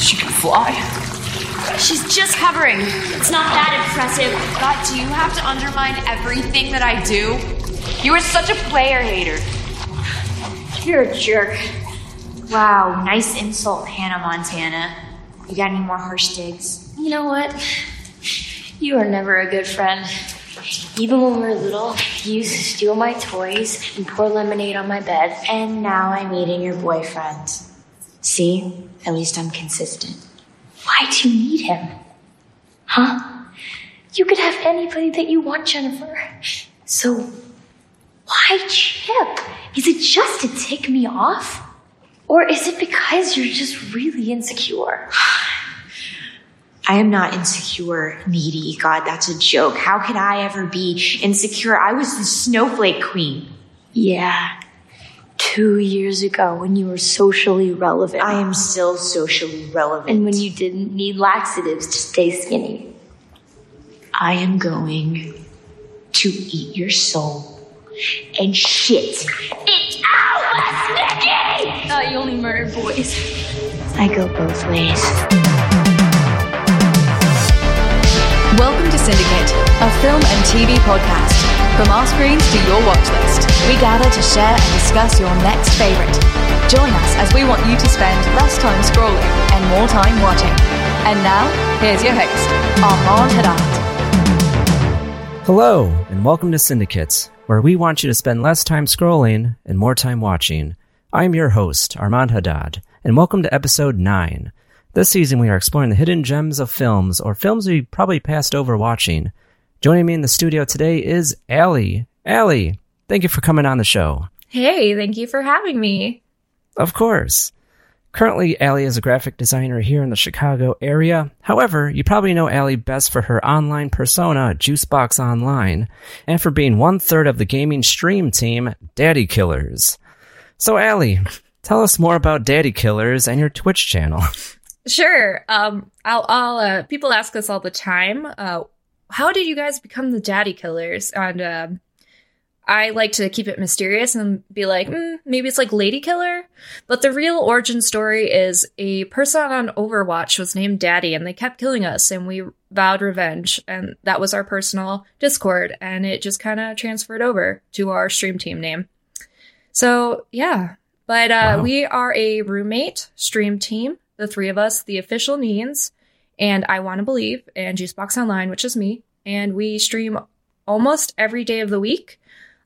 She can fly. She's just hovering. It's not that impressive. God, do you have to undermine everything that I do? You are such a player hater. You're a jerk. Wow, nice insult, Hannah Montana. You got any more harsh digs? You know what? You are never a good friend. Even when we were little, you used to steal my toys and pour lemonade on my bed. And now I'm eating your boyfriend. See? At least I'm consistent. Why do you need him? Huh? You could have anybody that you want, Jennifer. So, why Chip? Is it just to tick me off? Or is it because you're just really insecure? I am not insecure, needy. God, that's a joke. How could I ever be insecure? I was the snowflake queen. Yeah. Two years ago when you were socially relevant. I am still socially relevant. And when you didn't need laxatives to stay skinny. I am going to eat your soul and shit it out, Nikki! Thought you only murdered boys. I go both ways. Syndicate, a film and TV podcast. From our screens to your watch list, we gather to share and discuss your next favorite. Join us as we want you to spend less time scrolling and more time watching. And now, here's your host, Armand Haddad. Hello, and welcome to Syndicates, where we want you to spend less time scrolling and more time watching. I'm your host, Armand Haddad, and welcome to episode 9. This season, we are exploring the hidden gems of films, or films we probably passed over watching. Joining me in the studio today is Allie. Allie, thank you for coming on the show. Hey, thank you for having me. Of course. Currently, Allie is a graphic designer here in the Chicago area. However, you probably know Allie best for her online persona, Juicebox Online, and for being one third of the gaming stream team, Daddy Killers. So, Allie, tell us more about Daddy Killers and your Twitch channel. Sure. Um, I'll, I'll, uh, people ask us all the time, uh, how did you guys become the daddy killers? And, um, I like to keep it mysterious and be like, mm, maybe it's like Lady Killer. But the real origin story is a person on Overwatch was named Daddy and they kept killing us and we vowed revenge. And that was our personal Discord. And it just kind of transferred over to our stream team name. So yeah, but uh, Wow. we are a roommate stream team, the three of us, the official Neens, and I Want to Believe, and Juicebox Online, which is me. And we stream almost every day of the week.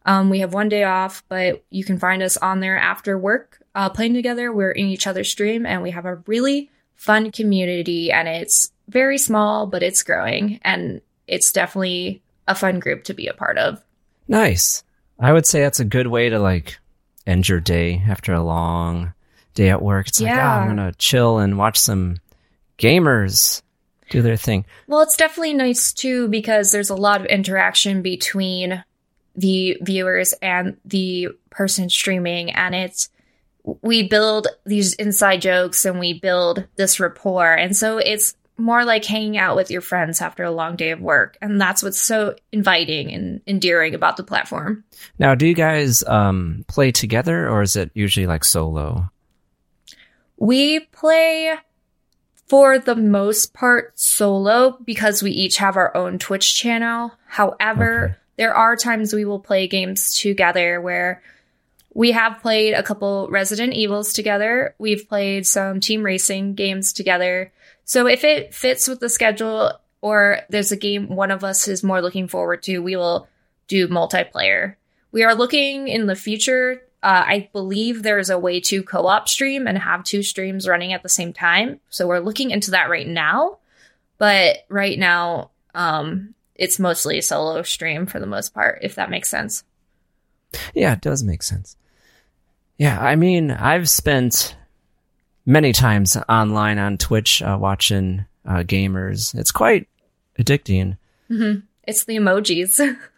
Um, we have one day off, but you can find us on there after work uh, playing together. We're in each other's stream, and we have a really fun community, and it's very small, but it's growing, and it's definitely a fun group to be a part of. Nice. I would say that's a good way to like end your day after a long day at work. It's like, ah, Yeah. I'm gonna chill and watch some gamers do their thing. Well, it's definitely nice too because there's a lot of interaction between the viewers and the person streaming, and it's we build these inside jokes and we build this rapport. And so it's more like hanging out with your friends after a long day of work. And that's what's so inviting and endearing about the platform. Now, do you guys um, play together or is it usually like solo? We play for the most part solo because we each have our own Twitch channel. However, okay. there are times we will play games together where we have played a couple Resident Evils together. We've played some team racing games together. So if it fits with the schedule or there's a game one of us is more looking forward to, we will do multiplayer. We are looking in the future. Uh, I believe there's a way to co op stream and have two streams running at the same time. So we're looking into that right now. But right now, um, it's mostly a solo stream for the most part, if that makes sense. Yeah, it does make sense. Yeah, I mean, I've spent many times online on Twitch uh, watching uh, gamers. It's quite addicting. Mm-hmm. It's the emojis.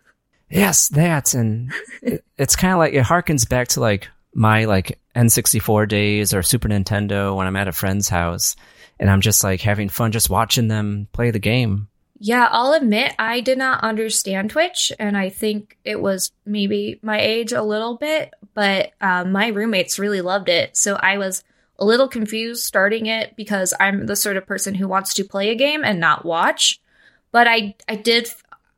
yes, that, and it, it's kind of like it harkens back to like my like N64 days or Super Nintendo when I'm at a friend's house, and I'm just like having fun just watching them play the game. Yeah, I'll admit I did not understand Twitch, and I think it was maybe my age a little bit, but um, my roommates really loved it. So I was a little confused starting it because I'm the sort of person who wants to play a game and not watch. But I I did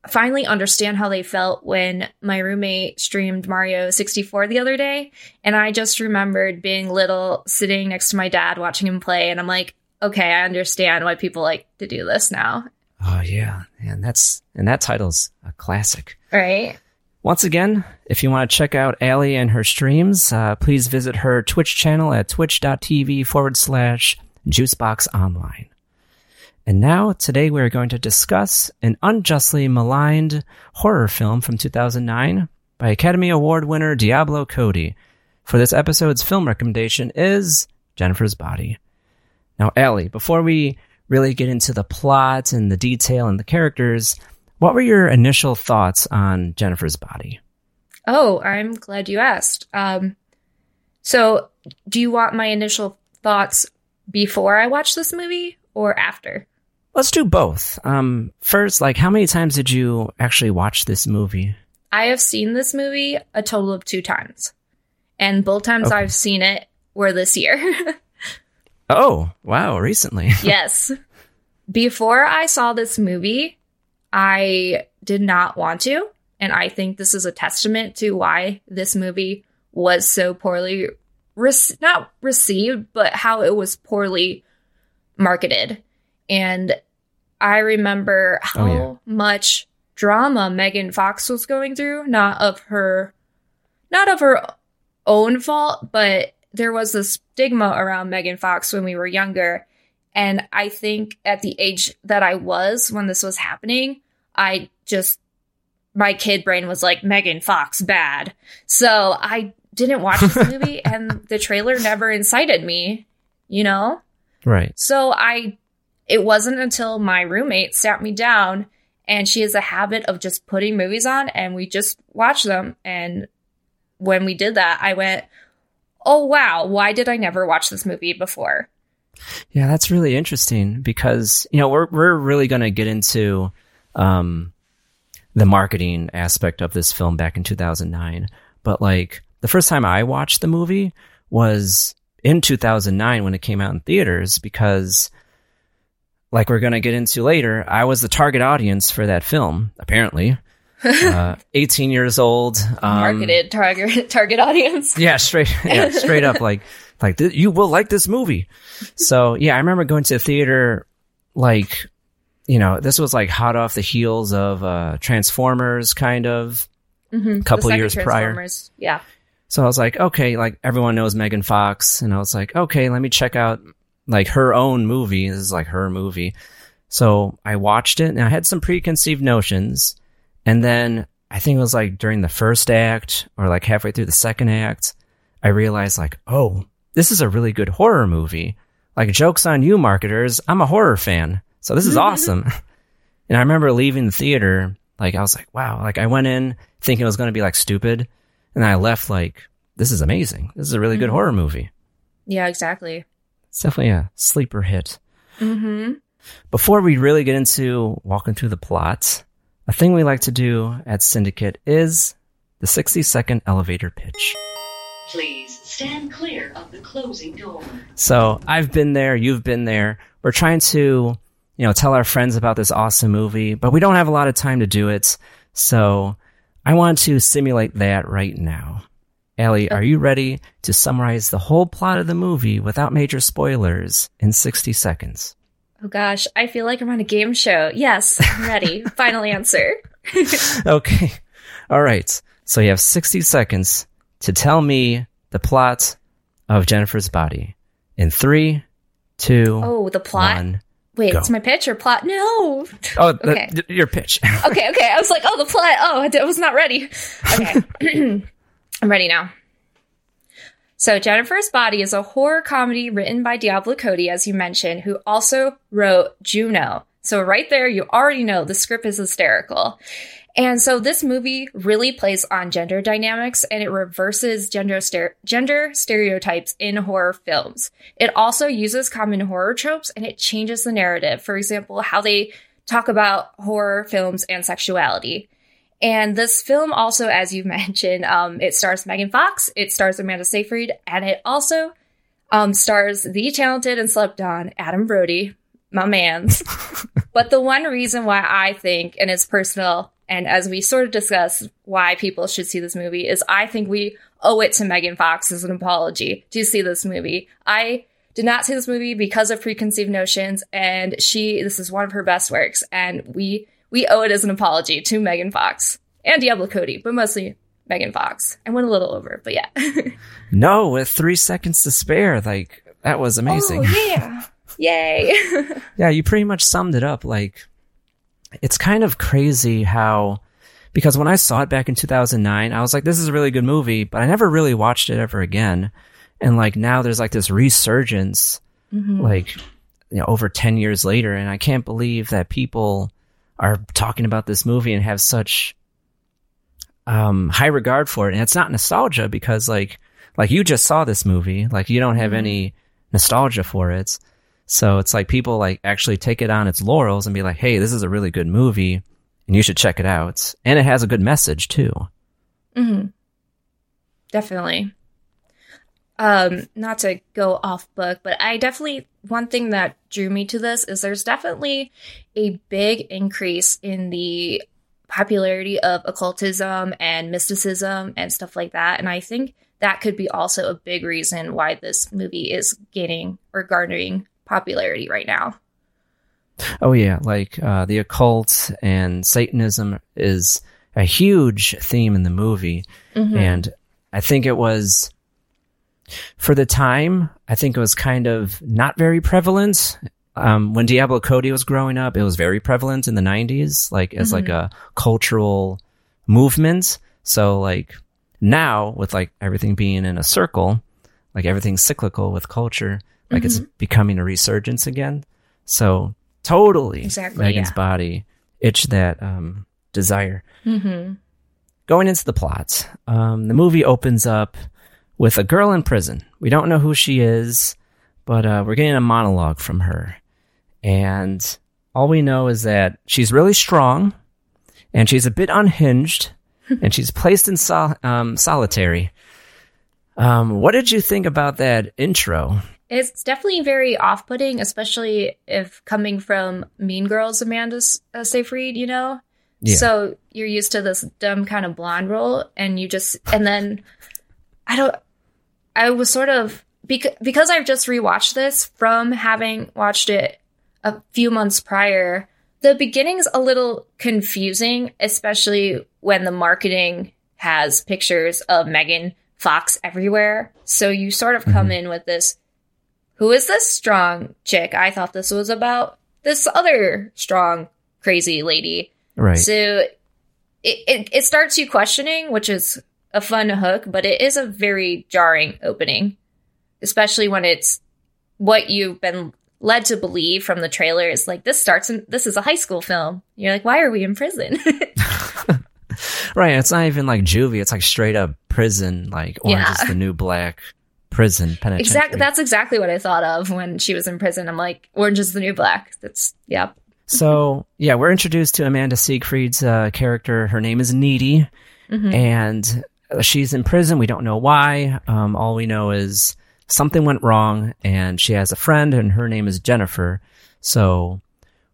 finally understand how they felt when my roommate streamed Mario 64 the other day, and I just remembered being little, sitting next to my dad watching him play, and I'm like, okay, I understand why people like to do this now. Oh yeah, and that's and that title's a classic. Right. Once again, if you want to check out Allie and her streams, uh, please visit her Twitch channel at twitch.tv forward slash juicebox online. And now, today we're going to discuss an unjustly maligned horror film from 2009 by Academy Award winner Diablo Cody. For this episode's film recommendation is Jennifer's Body. Now, Allie, before we really get into the plot and the detail and the characters, what were your initial thoughts on Jennifer's body? Oh, I'm glad you asked. Um, so, do you want my initial thoughts before I watched this movie or after? Let's do both. Um, first, like, how many times did you actually watch this movie? I have seen this movie a total of two times, and both times okay. I've seen it were this year. oh, wow! Recently, yes. Before I saw this movie, I did not want to. And I think this is a testament to why this movie was so poorly, re- not received, but how it was poorly marketed. And I remember how oh, yeah. much drama Megan Fox was going through, not of her, not of her own fault, but there was a stigma around Megan Fox when we were younger. And I think at the age that I was when this was happening, I just, my kid brain was like, Megan Fox, bad. So I didn't watch this movie and the trailer never incited me, you know? Right. So I, it wasn't until my roommate sat me down and she has a habit of just putting movies on and we just watch them. And when we did that, I went, oh wow, why did I never watch this movie before? Yeah, that's really interesting because you know we're we're really going to get into um, the marketing aspect of this film back in 2009. But like the first time I watched the movie was in 2009 when it came out in theaters because like we're going to get into later, I was the target audience for that film, apparently. uh, 18 years old. Um, Marketed target target audience. Yeah, straight yeah, straight up like like th- you will like this movie. So yeah, I remember going to the theater like you know this was like hot off the heels of uh, Transformers, kind of mm-hmm. a couple years prior. Yeah. So I was like, okay, like everyone knows Megan Fox, and I was like, okay, let me check out like her own movie. This is like her movie. So I watched it, and I had some preconceived notions, and then I think it was like during the first act or like halfway through the second act, I realized like, oh, this is a really good horror movie. Like, jokes on you, marketers. I'm a horror fan. So this is awesome. and I remember leaving the theater, like, I was like, wow. Like, I went in thinking it was going to be like stupid. And I left like, this is amazing. This is a really good Mhm. horror movie. Yeah, exactly. It's definitely a sleeper hit. Mm-hmm. Before we really get into walking through the plot, a thing we like to do at Syndicate is the 60 second elevator pitch. Please stand clear of the closing door. So I've been there, you've been there. We're trying to, you know, tell our friends about this awesome movie, but we don't have a lot of time to do it. So I want to simulate that right now. Allie, are you ready to summarize the whole plot of the movie without major spoilers in 60 seconds? Oh gosh, I feel like I'm on a game show. Yes, I'm ready. Final answer. okay. All right. So you have 60 seconds to tell me the plot of Jennifer's body in three, two, Oh, the plot. one. Wait, go. it's my pitch or plot? No. Oh, the- Okay. your pitch. okay, okay. I was like, oh, the plot. Oh, I was not ready. Okay. I'm ready now. So, Jennifer's Body is a horror comedy written by Diablo Cody, as you mentioned, who also wrote Juno. So, right there, you already know the script is hysterical. And so, this movie really plays on gender dynamics and it reverses gender, stere- gender stereotypes in horror films. It also uses common horror tropes and it changes the narrative. For example, how they talk about horror films and sexuality. And this film also, as you mentioned, um, it stars Megan Fox, it stars Amanda Seyfried, and it also um, stars the talented and slept on Adam Brody, my man's. but the one reason why I think, and it's personal, and as we sort of discuss why people should see this movie, is I think we owe it to Megan Fox as an apology to see this movie. I did not see this movie because of preconceived notions, and she this is one of her best works, and we we owe it as an apology to Megan Fox and Diablo Cody, but mostly Megan Fox. I went a little over, but yeah. No, with three seconds to spare, like that was amazing. Oh yeah. Yay. Yeah, you pretty much summed it up. Like, it's kind of crazy how, because when I saw it back in 2009, I was like, this is a really good movie, but I never really watched it ever again. And like now there's like this resurgence, Mhm. like, you know, over 10 years later. And I can't believe that people are talking about this movie and have such, um, high regard for it. And it's not nostalgia because like, like you just saw this movie, like you don't have any nostalgia for it. So it's like people like actually take it on its laurels and be like, "Hey, this is a really good movie, and you should check it out." And it has a good message too. hmm Definitely. Um, not to go off book, but I definitely one thing that drew me to this is there's definitely a big increase in the popularity of occultism and mysticism and stuff like that. And I think that could be also a big reason why this movie is gaining or garnering popularity right now. Oh yeah, like uh, the occult and Satanism is a huge theme in the movie, Mhm. and I think it was for the time. I think it was kind of not very prevalent. Um, when Diablo Cody was growing up, it was very prevalent in the '90s, like as like Mhm. a cultural movement. So like now, with like everything being in a circle, like everything's cyclical with culture, like it's Mhm. becoming a resurgence again. So totally, Exactly, Megan's yeah. body itch that um, desire. Mm-hmm. Going into the plot, um, the movie opens up with a girl in prison. We don't know who she is, but uh, we're getting a monologue from her. And all we know is that she's really strong and she's a bit unhinged and she's placed in sol- um, solitary. Um, what did you think about that intro? It's definitely very off-putting, especially if coming from Mean Girls Amanda uh, Seyfried, you know. Yeah. So you're used to this dumb kind of blonde role, and you just and then I don't. I was sort of because because I've just rewatched this from having watched it a few months prior. The beginning's a little confusing, especially when the marketing has pictures of Megan Fox everywhere. So you sort of come mm-hmm. in with this who is this strong chick? I thought this was about this other strong, crazy lady. Right. So it, it, it starts you questioning, which is a fun hook, but it is a very jarring opening, especially when it's what you've been led to believe from the trailer is like this starts in this is a high school film. You're like, why are we in prison? Right. It's not even like juvie. It's like straight up prison. Like Orange Yeah. is the New Black prison penitentiary. Exactly. That's exactly what I thought of when she was in prison. I'm like, Orange is the New Black. That's yep. So yeah, we're introduced to Amanda Seyfried's uh, character. Her name is Needy, Mhm. and she's in prison. We don't know why. Um, all we know is something went wrong, and she has a friend, and her name is Jennifer. So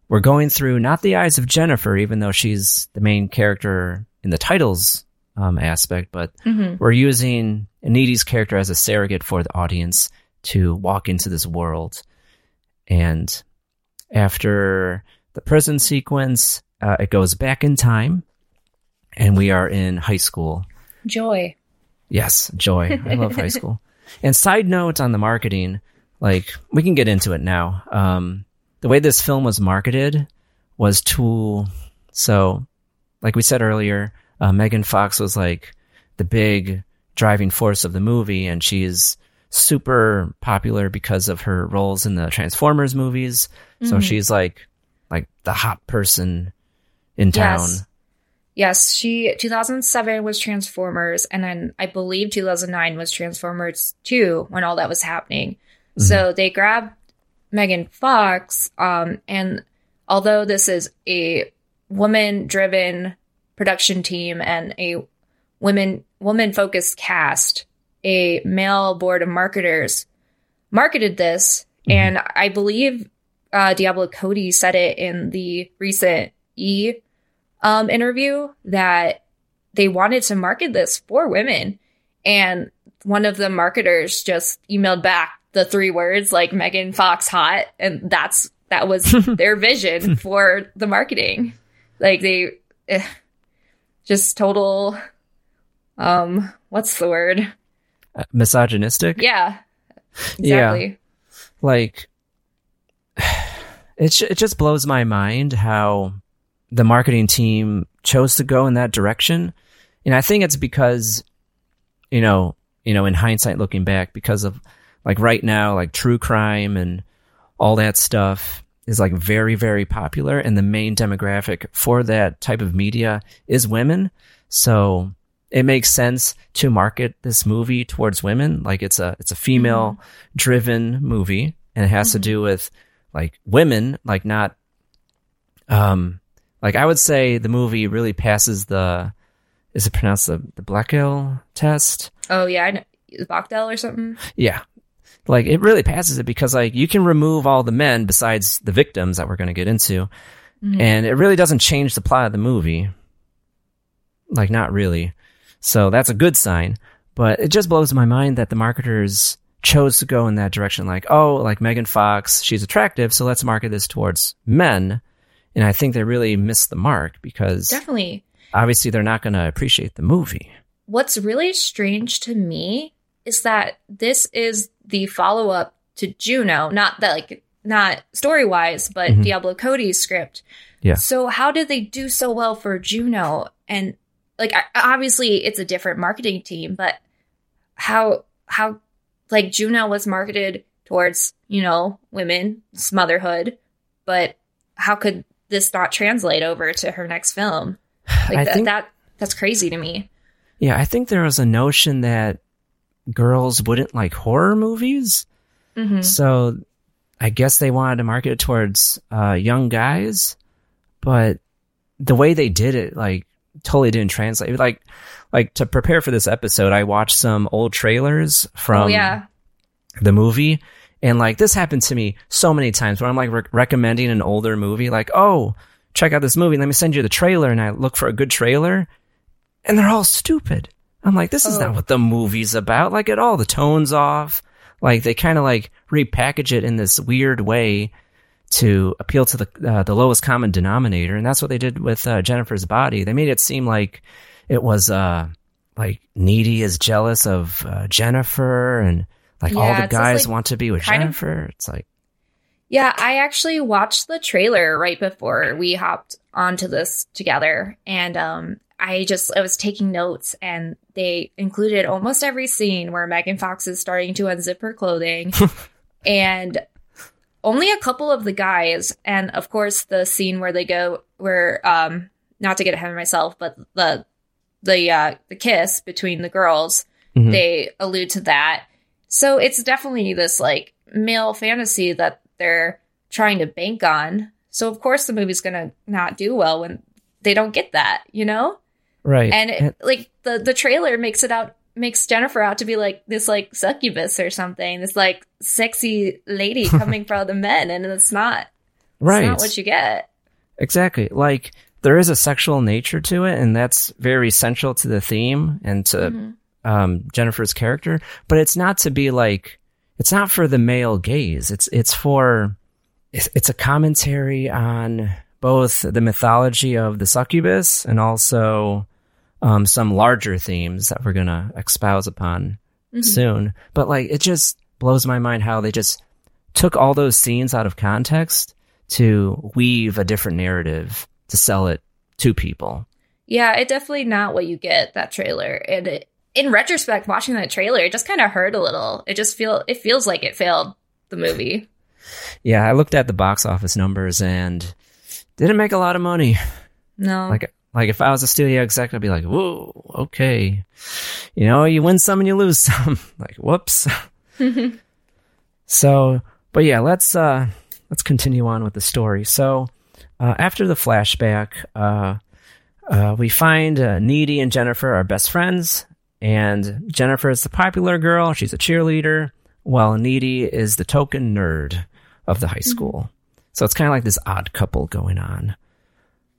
we're going through not the eyes of Jennifer, even though she's the main character in the titles um, aspect, but Mhm. we're using Needy's character as a surrogate for the audience to walk into this world. And after the prison sequence, uh, it goes back in time, and we are in high school. Joy. Yes, joy. I love high school. And side note on the marketing, like we can get into it now. Um, the way this film was marketed was to, so like we said earlier, uh, Megan Fox was like the big driving force of the movie, and she's super popular because of her roles in the Transformers movies. So Mhm. she's like, like the hot person in town. Yes. Yes, she 2007 was Transformers, and then I believe 2009 was Transformers 2 when all that was happening. So they grabbed Megan Fox, um, and although this is a woman-driven production team and a women woman-focused cast, a male board of marketers marketed this, and I believe uh, Diablo Cody said it in the recent E um, interview that they wanted to market this for women. And one of the marketers just emailed back the three words like Megan Fox hot. And that's, that was their vision for the marketing. Like they eh, just total, um, what's the word? Uh, misogynistic. Yeah. Yeah. Exactly. like it, ju- it just blows my mind how the marketing team chose to go in that direction. And i think it's because you know you know in hindsight looking back because of like right now like true crime and all that stuff is like very very popular. And the main demographic for that type of media is women. So it makes sense to market this movie towards women. Like it's a it's a female driven movie. And it has to do with like women like not um like i would say the movie really passes the is it pronounced the the Blackwell test Oh, yeah. I know. Bechdel or something. yeah like it really passes it because like you can remove all the men besides the victims that we're going to get into Mhm. and it really doesn't change the plot of the movie like not really so that's a good sign but it just blows my mind that the marketers chose to go in that direction like oh like megan fox she's attractive so let's market this towards men and i think they really missed the mark because Definitely. obviously they're not going to appreciate the movie What's really strange to me is that this is the follow up to Juno, not that like not story wise, but Mhm. Diablo Cody's script. Yeah. So how did they do so well for Juno? And like obviously it's a different marketing team, but how how like Juno was marketed towards you know women, motherhood, but how could this not translate over to her next film? Like I that, think- that that's crazy to me. yeah i think there was a notion that girls wouldn't like horror movies Mhm. So I guess they wanted to market it towards uh, young guys, but the way they did it, like, totally didn't translate. Like, like to prepare for this episode, I watched some old trailers from oh yeah. the movie, and like this happened to me so many times where I'm like rec- recommending an older movie, like, oh, check out this movie. Let me send you the trailer, and I look for a good trailer, and they're all stupid. I'm like, this is Oh. not what the movie's about. Like, at all, the tone's off. Like, they kind of like repackage it in this weird way to appeal to the uh, the lowest common denominator, and that's what they did with uh, Jennifer's body. They made it seem like it was uh like needy is jealous of uh, Jennifer, and like all Yeah, the it's just, guys like, want to be with kind of- Jennifer. It's like, Yeah, I actually watched the trailer right before we hopped onto this together and um I just I was taking notes and they included almost every scene where Megan Fox is starting to unzip her clothing and only a couple of the guys and of course the scene where they go where um not to get ahead of myself but the the uh, the kiss between the girls. Mhm. They allude to that. So it's definitely this like male fantasy that they're trying to bank on. So of course the movie's gonna not do well when they don't get that, you know? Right. And it, like the the trailer makes it out makes Jennifer out to be like this like succubus or something, this like sexy lady coming for all the men, and it's not. Right. It's not what you get. Exactly. Like there is a sexual nature to it, and that's very central to the theme and to Mhm. Um, Jennifer's character. But it's not to be like it's not for the male gaze. It's it's for it's, it's a commentary on both the mythology of the succubus and also um, some larger themes that we're gonna espouse upon Mhm. soon. But like it just blows my mind how they just took all those scenes out of context to weave a different narrative to sell it to people. Yeah, it definitely not what you get that trailer. And it, in retrospect, watching that trailer, it just kind of hurt a little. It just feel it feels like it failed the movie. Yeah, I looked at the box office numbers and didn't make a lot of money. No, Like like if I was a studio exec, I'd be like, "Whoa, okay." You know, you win some and you lose some. like, whoops. So, but yeah, let's uh let's continue on with the story. So, uh, after the flashback, uh, uh, we find uh, Needy and Jennifer are best friends, and Jennifer is the popular girl. She's a cheerleader, while Needy is the token nerd of the high school. So it's kind of like this odd couple going on.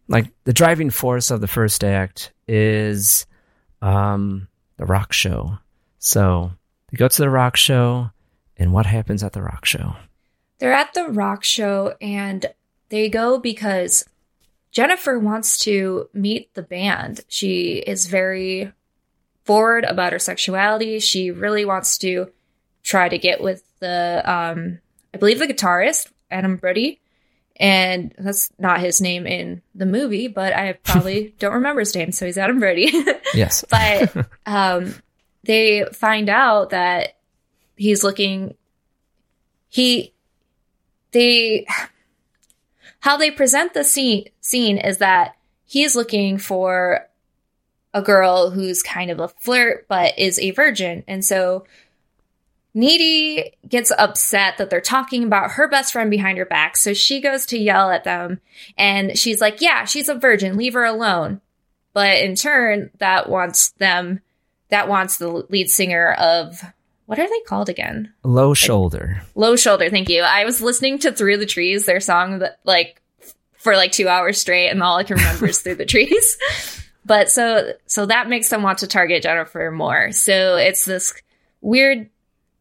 Like the driving force of the first act is um, the rock show. So they go to the rock show, and what happens at the rock show? They're at the rock show and they go because Jennifer wants to meet the band. She is very forward about her sexuality. She really wants to try to get with the, um, I believe the guitarist, Adam Brody. And that's not his name in the movie, but I probably don't remember his name. So he's Adam Brody. Yes. but um, they find out that he's looking he they how they present the scene scene is that he's looking for a girl who's kind of a flirt but is a virgin and so Needy gets upset that they're talking about her best friend behind her back so she goes to yell at them and she's like yeah she's a virgin leave her alone but in turn that wants them that wants the lead singer of what are they called again Low shoulder. Low shoulder, thank you. I was listening to Through the Trees, their song that like for like two hours straight, and all I can remember is Through the Trees. But so so that makes them want to target Jennifer more. So it's this weird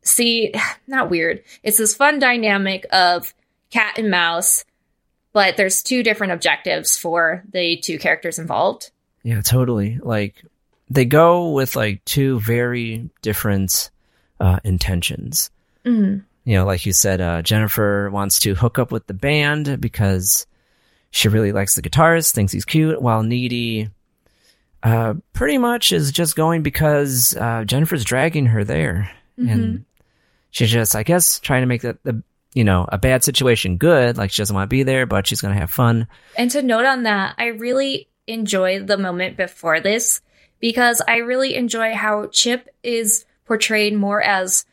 see not weird. It's this fun dynamic of cat and mouse, but there's two different objectives for the two characters involved. Yeah, totally. Like they go with like two very different uh, intentions. Mm. You know, like you said, uh, Jennifer wants to hook up with the band because she really likes the guitarist, thinks he's cute, while Needy uh, pretty much is just going because uh, Jennifer's dragging her there. And she's just, I guess, trying to make the, the, you know, a bad situation good. Like she doesn't want to be there, but she's going to have fun. And to note on that, I really enjoy the moment before this because I really enjoy how Chip is portrayed more as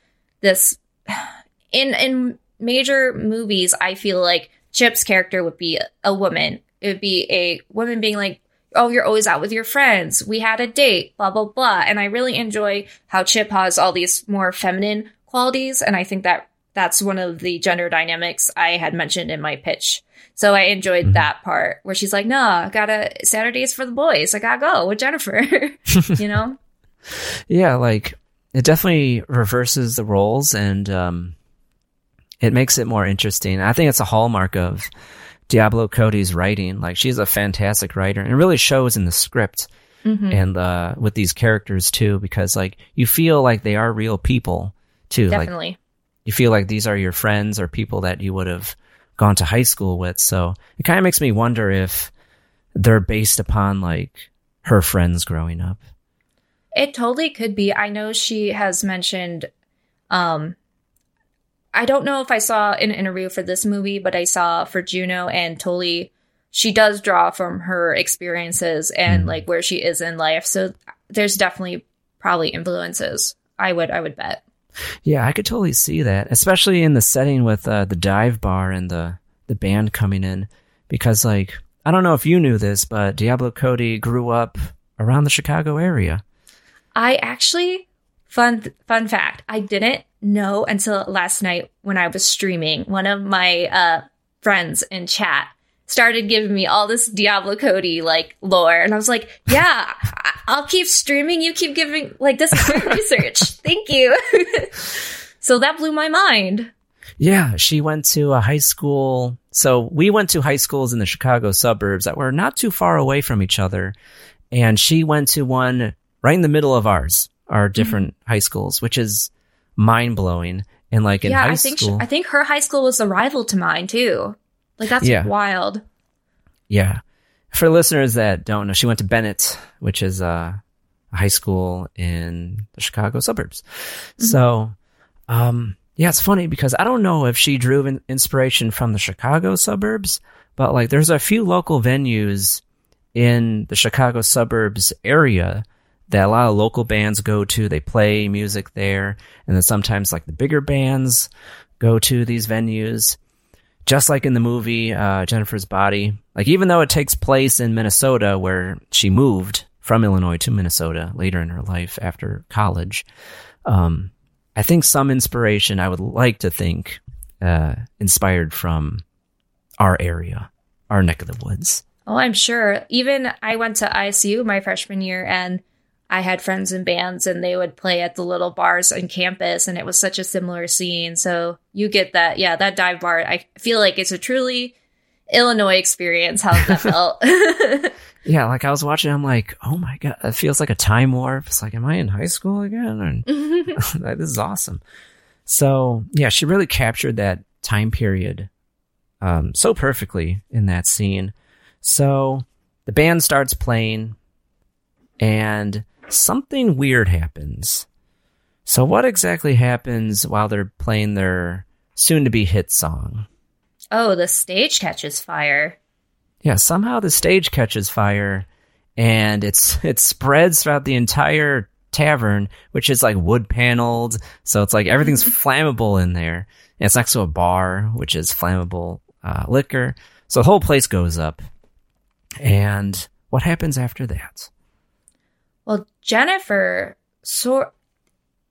this in in major movies I feel like Chip's character would be a woman. It would be a woman being like, "Oh, you're always out with your friends. We had a date, blah blah blah." And I really enjoy how Chip has all these more feminine qualities and I think that that's one of the gender dynamics I had mentioned in my pitch. So I enjoyed that part where she's like, "Nah, I gotta Saturdays for the boys. I gotta go with Jennifer." you know? Yeah, like it definitely reverses the roles and um, it makes it more interesting. I think it's a hallmark of Diablo Cody's writing. Like she's a fantastic writer and it really shows in the script Mhm. and uh, with these characters too, because like you feel like they are real people too. Like Definitely. you feel like these are your friends or people that you would have gone to high school with. So it kind of makes me wonder if they're based upon like her friends growing up. It totally could be. I know she has mentioned um I don't know if I saw an interview for this movie, but I saw for Juno and Toli she does draw from her experiences and Mm. like where she is in life. So there's definitely probably influences. I would I would bet. Yeah, I could totally see that, especially in the setting with uh, the dive bar and the the band coming in, because like I don't know if you knew this, but Diablo Cody grew up around the Chicago area. I actually fun fun fact, I didn't know until last night when I was streaming. One of my uh friends in chat started giving me all this Diablo Cody like lore and I was like, "Yeah, I'll keep streaming. You keep giving like this is research. Thank you." so that blew my mind. Yeah, she went to a high school. So we went to high schools in the Chicago suburbs that were not too far away from each other. And she went to one right in the middle of ours, our different high schools, which is mind blowing. And like in yeah, high I think school, she, I think her high school was a rival to mine too. Like that's Yeah. wild. yeah. For listeners that don't know, she went to Bennett, which is uh, a high school in the Chicago suburbs. So, um, yeah, it's funny because I don't know if she drew in- inspiration from the Chicago suburbs, but like there's a few local venues in the Chicago suburbs area that a lot of local bands go to. They play music there. And then sometimes like the bigger bands go to these venues. Just like in the movie, uh, Jennifer's Body. Like even though it takes place in Minnesota where she moved from Illinois to Minnesota later in her life after college, um, I think some inspiration I would like to think, uh, inspired from our area, our neck of the woods. Oh, I'm sure. Even I went to ISU my freshman year and I had friends in bands and they would play at the little bars on campus and it was such a similar scene. So you get that. Yeah, that dive bar. I feel like it's a truly Illinois experience. How that felt. Yeah, like I was watching, I'm like, oh my god, it feels like a time warp. It's like, am I in high school again? And this is awesome. So yeah, she really captured that time period um, so perfectly in that scene. So the band starts playing, and something weird happens. So what exactly happens while they're playing their soon-to-be hit song? oh, the stage catches fire. Yeah, somehow the stage catches fire and it's it spreads throughout the entire tavern, which is like wood paneled, so it's like everything's flammable in there. And it's next to a bar, which is flammable uh, liquor. So the whole place goes up. And what happens after that? Well, Jennifer sort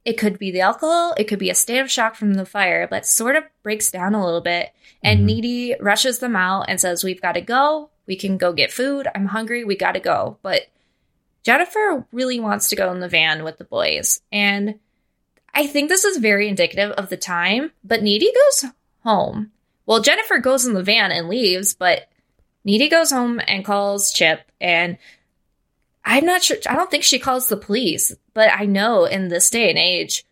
it could be the alcohol, it could be a state of shock from the fire, but sort of breaks down a little bit. And mm-hmm. Needy rushes them out and says, We've got to go. We can go get food. I'm hungry. We got to go. But Jennifer really wants to go in the van with the boys. And I think this is very indicative of the time, but Needy goes home. Well, Jennifer goes in the van and leaves, but Needy goes home and calls Chip and I'm not sure. I don't think she calls the police, but I know in this day and age,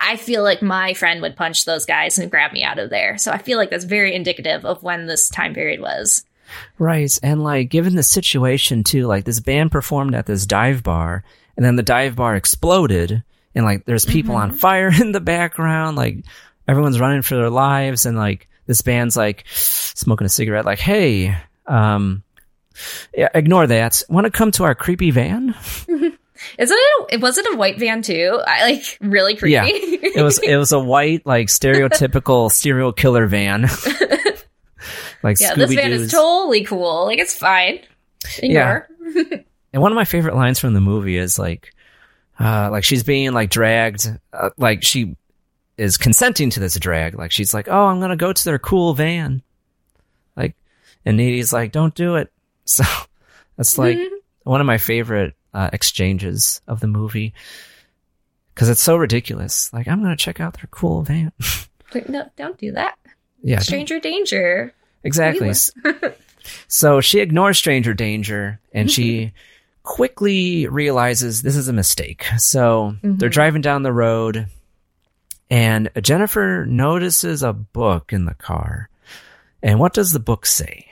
I feel like my friend would punch those guys and grab me out of there. So I feel like that's very indicative of when this time period was. Right. And like, given the situation too, like this band performed at this dive bar and then the dive bar exploded and like there's people on fire in the background. Like everyone's running for their lives. And like this band's like smoking a cigarette, like, Hey, um, ignore that. Want to come to our creepy van? Isn't it? Was it a white van too? I like really creepy. Yeah, it was. It was a white, like stereotypical serial killer van. like yeah, Scooby this van is totally cool. Like it's fine. Yeah. Ignore. And one of my favorite lines from the movie is like, uh, like she's being like dragged, uh, like she is consenting to this drag. Like she's like, oh, I'm gonna go to their cool van. Like, and Needy's like, don't do it. So that's like mm-hmm. one of my favorite uh, exchanges of the movie because it's so ridiculous. Like, I'm gonna check out their cool van. Like, no, don't do that. yeah, don't- Stranger danger. Exactly. so she ignores stranger danger and she mm-hmm. quickly realizes this is a mistake. So they're mm-hmm. driving down the road and Jennifer notices a book in the car. And what does the book say?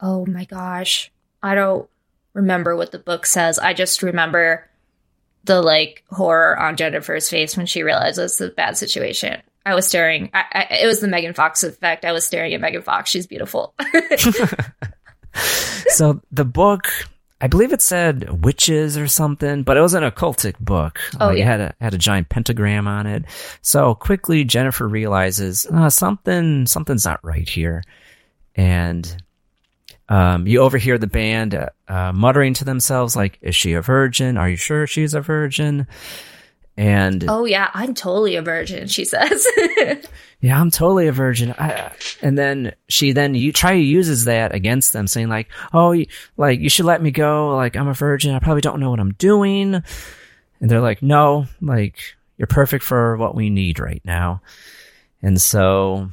Oh my gosh. I don't remember what the book says. I just remember the like horror on Jennifer's face when she realizes the bad situation. I was staring. I, I, it was the Megan Fox effect. I was staring at Megan Fox. She's beautiful. so the book, I believe it said witches or something, but it was an occultic book. Oh, Like, It had a had a giant pentagram on it. So quickly, Jennifer realizes uh, something something's not right here, and um, you overhear the band uh, uh, muttering to themselves like, "Is she a virgin? Are you sure she's a virgin?" And Oh yeah, I'm totally a virgin, she says. yeah, I'm totally a virgin. I, and then she then you try uses that against them, saying like, "Oh, you, like you should let me go. Like I'm a virgin. I probably don't know what I'm doing." And they're like, "No, like you're perfect for what we need right now." And so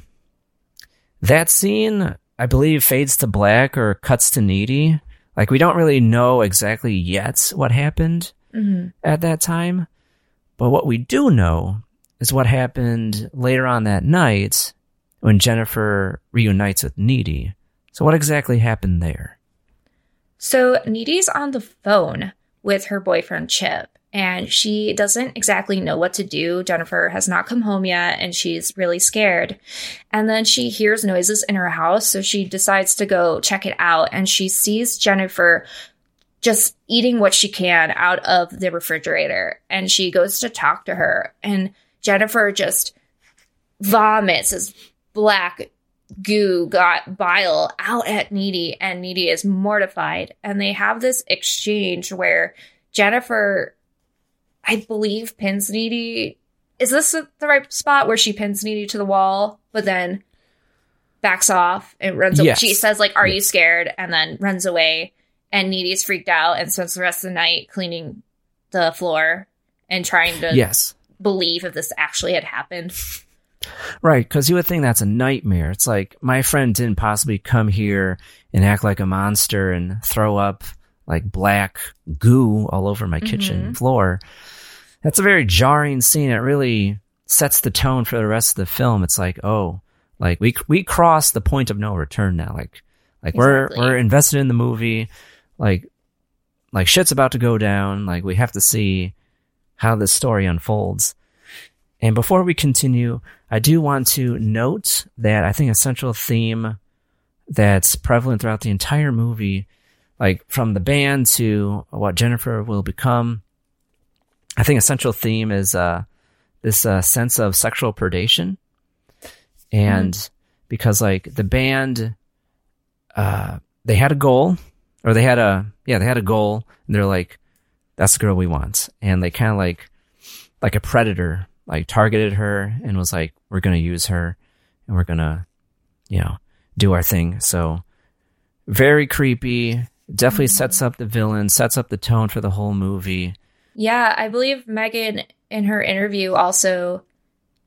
that scene, I believe, fades to black or cuts to needy. Like we don't really know exactly yet what happened Mhm. at that time. But what we do know is what happened later on that night when Jennifer reunites with Needy. So what exactly happened there? So Needy's on the phone with her boyfriend Chip, and she doesn't exactly know what to do. Jennifer has not come home yet, and she's really scared. And then she hears noises in her house, so she decides to go check it out, and she sees Jennifer just eating what she can out of the refrigerator. And she goes to talk to her, and Jennifer just vomits this black goo got bile out at Needy, and Needy is mortified. And they have this exchange where Jennifer, I believe, pins Needy. Is this the right spot where she pins Needy to the wall, but then backs off and runs away? Yes. She says, like, are you scared? And then runs away. And Needy's freaked out and spends the rest of the night cleaning the floor and trying to Yes. believe if this actually had happened. Right, because you would think that's a nightmare. It's like my friend didn't possibly come here and act like a monster and throw up like black goo all over my kitchen Mhm. floor. That's a very jarring scene. It really sets the tone for the rest of the film. It's like, oh, like we we cross the point of no return now. Like like Exactly. we're we're invested in the movie. Like like shit's about to go down. Like we have to see how this story unfolds. And before we continue, I do want to note that I think a central theme that's prevalent throughout the entire movie, like from the band to what Jennifer will become, I think a central theme is uh, this uh, sense of sexual predation. And because like the band, uh, they had a goal, or they had a yeah, they had a goal, and they're like, "That's the girl we want," and they kind of like like a predator like targeted her and was like we're gonna use her and we're gonna you know do our thing. So very creepy. Definitely sets up the villain sets up the tone for the whole movie Yeah, I believe Megan in her interview also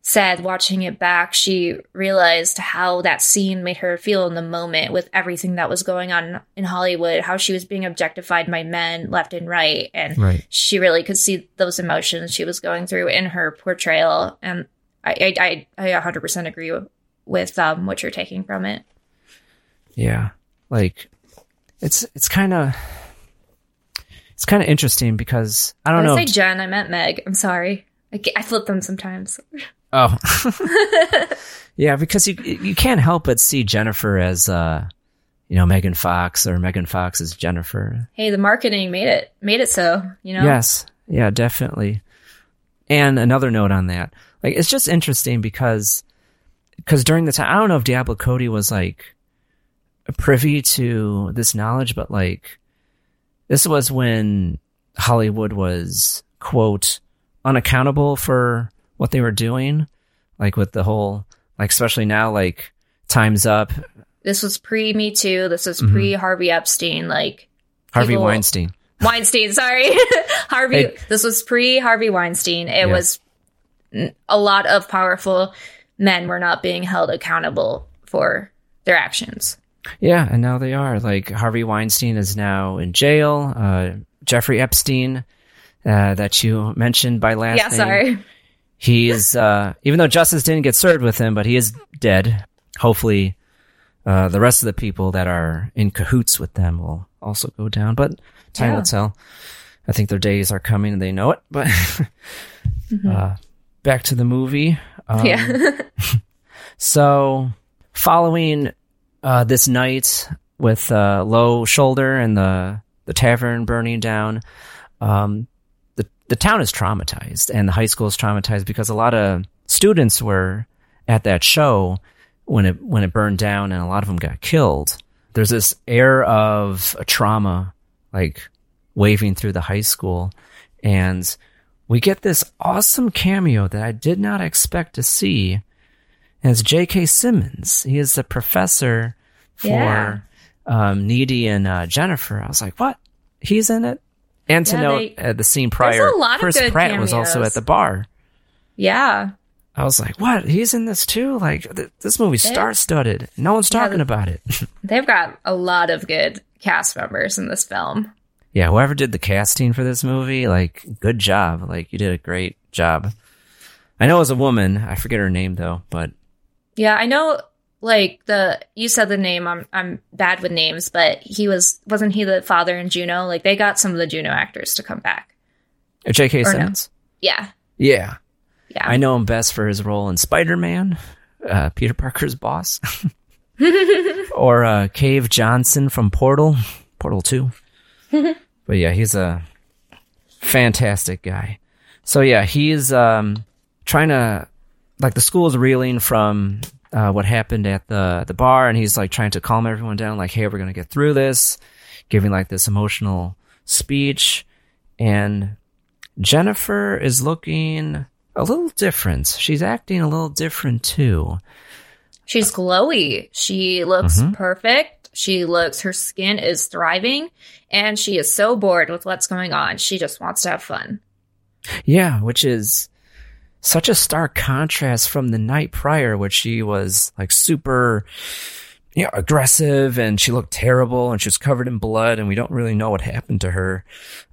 said watching it back, she realized how that scene made her feel in the moment with everything that was going on in Hollywood, how she was being objectified by men left and right. And Right. she really could see those emotions she was going through in her portrayal. And I, I, I, I 100% agree with, with um, what you're taking from it. yeah like it's it's kind of it's kind of interesting because i don't Did know I say Jen, I meant Meg. I'm sorry. I, I flip them sometimes. oh yeah because you you can't help but see jennifer as uh you know megan fox or megan fox as jennifer hey, the marketing made it, made it so, you know? Yes. Yeah, definitely. And another note on that. Like it's just interesting because because during the time I don't know if Diablo Cody was like privy to this knowledge, but like this was when Hollywood was quote unaccountable for what they were doing. Like with the whole like especially now like time's up. This was pre Me Too. This was Mhm. pre Harvey Epstein. Like Harvey people- Weinstein. Weinstein, sorry. Harvey. This was pre Harvey Weinstein. It Yeah. was a lot of powerful men were not being held accountable for their actions. Yeah, and now they are. Like Harvey Weinstein is now in jail. Uh, Jeffrey Epstein, uh, that you mentioned by last yeah, name. sorry. He is, uh, even though justice didn't get served with him, but he is dead. Hopefully, uh, the rest of the people that are in cahoots with them will also go down. But time Yeah. will tell. I think their days are coming and they know it. But uh, back to the movie. Um, yeah. so, following uh, this night with uh, Low Shoulder and the the tavern burning down. Um, the the town is traumatized, and the high school is traumatized because a lot of students were at that show when it when it burned down, and a lot of them got killed. There's this air of trauma, like waving through the high school, and we get this awesome cameo that I did not expect to see. It's J.K. Simmons. He is the professor for Yeah. um, Needy and uh, Jennifer. I was like, what? He's in it? And to Yeah, note, they- uh, the scene prior, a lot of Chris Pratt was also at the bar. Yeah. I was like, what? He's in this too? Like, th- this movie's star studded. No one's Yeah, talking the- about it. They've got a lot of good cast members in this film. yeah, whoever did the casting for this movie, like, good job. Like, you did a great job. I know it was a woman. I forget her name though, but Yeah, I know like the you said the name, I'm I'm bad with names, but he was wasn't he the father in Juno? Like they got some of the Juno actors to come back. J.K. Or no. Simmons. Yeah. Yeah. Yeah. I know him best for his role in Spider Man, uh, Peter Parker's boss, or uh, Cave Johnson from Portal, Portal 2. but yeah, he's a fantastic guy. So yeah, he's um, trying to, like, the school is reeling from uh, what happened at the, the bar, and he's like trying to calm everyone down, like, hey, we're going to get through this, giving like this emotional speech. And Jennifer is looking a little different. She's acting a little different too. She's glowy. She looks Mhm. perfect. She looks her skin is thriving and she is so bored with what's going on. She just wants to have fun. Yeah, which is such a stark contrast from the night prior, where she was like super, you know, aggressive and she looked terrible and she was covered in blood and we don't really know what happened to her.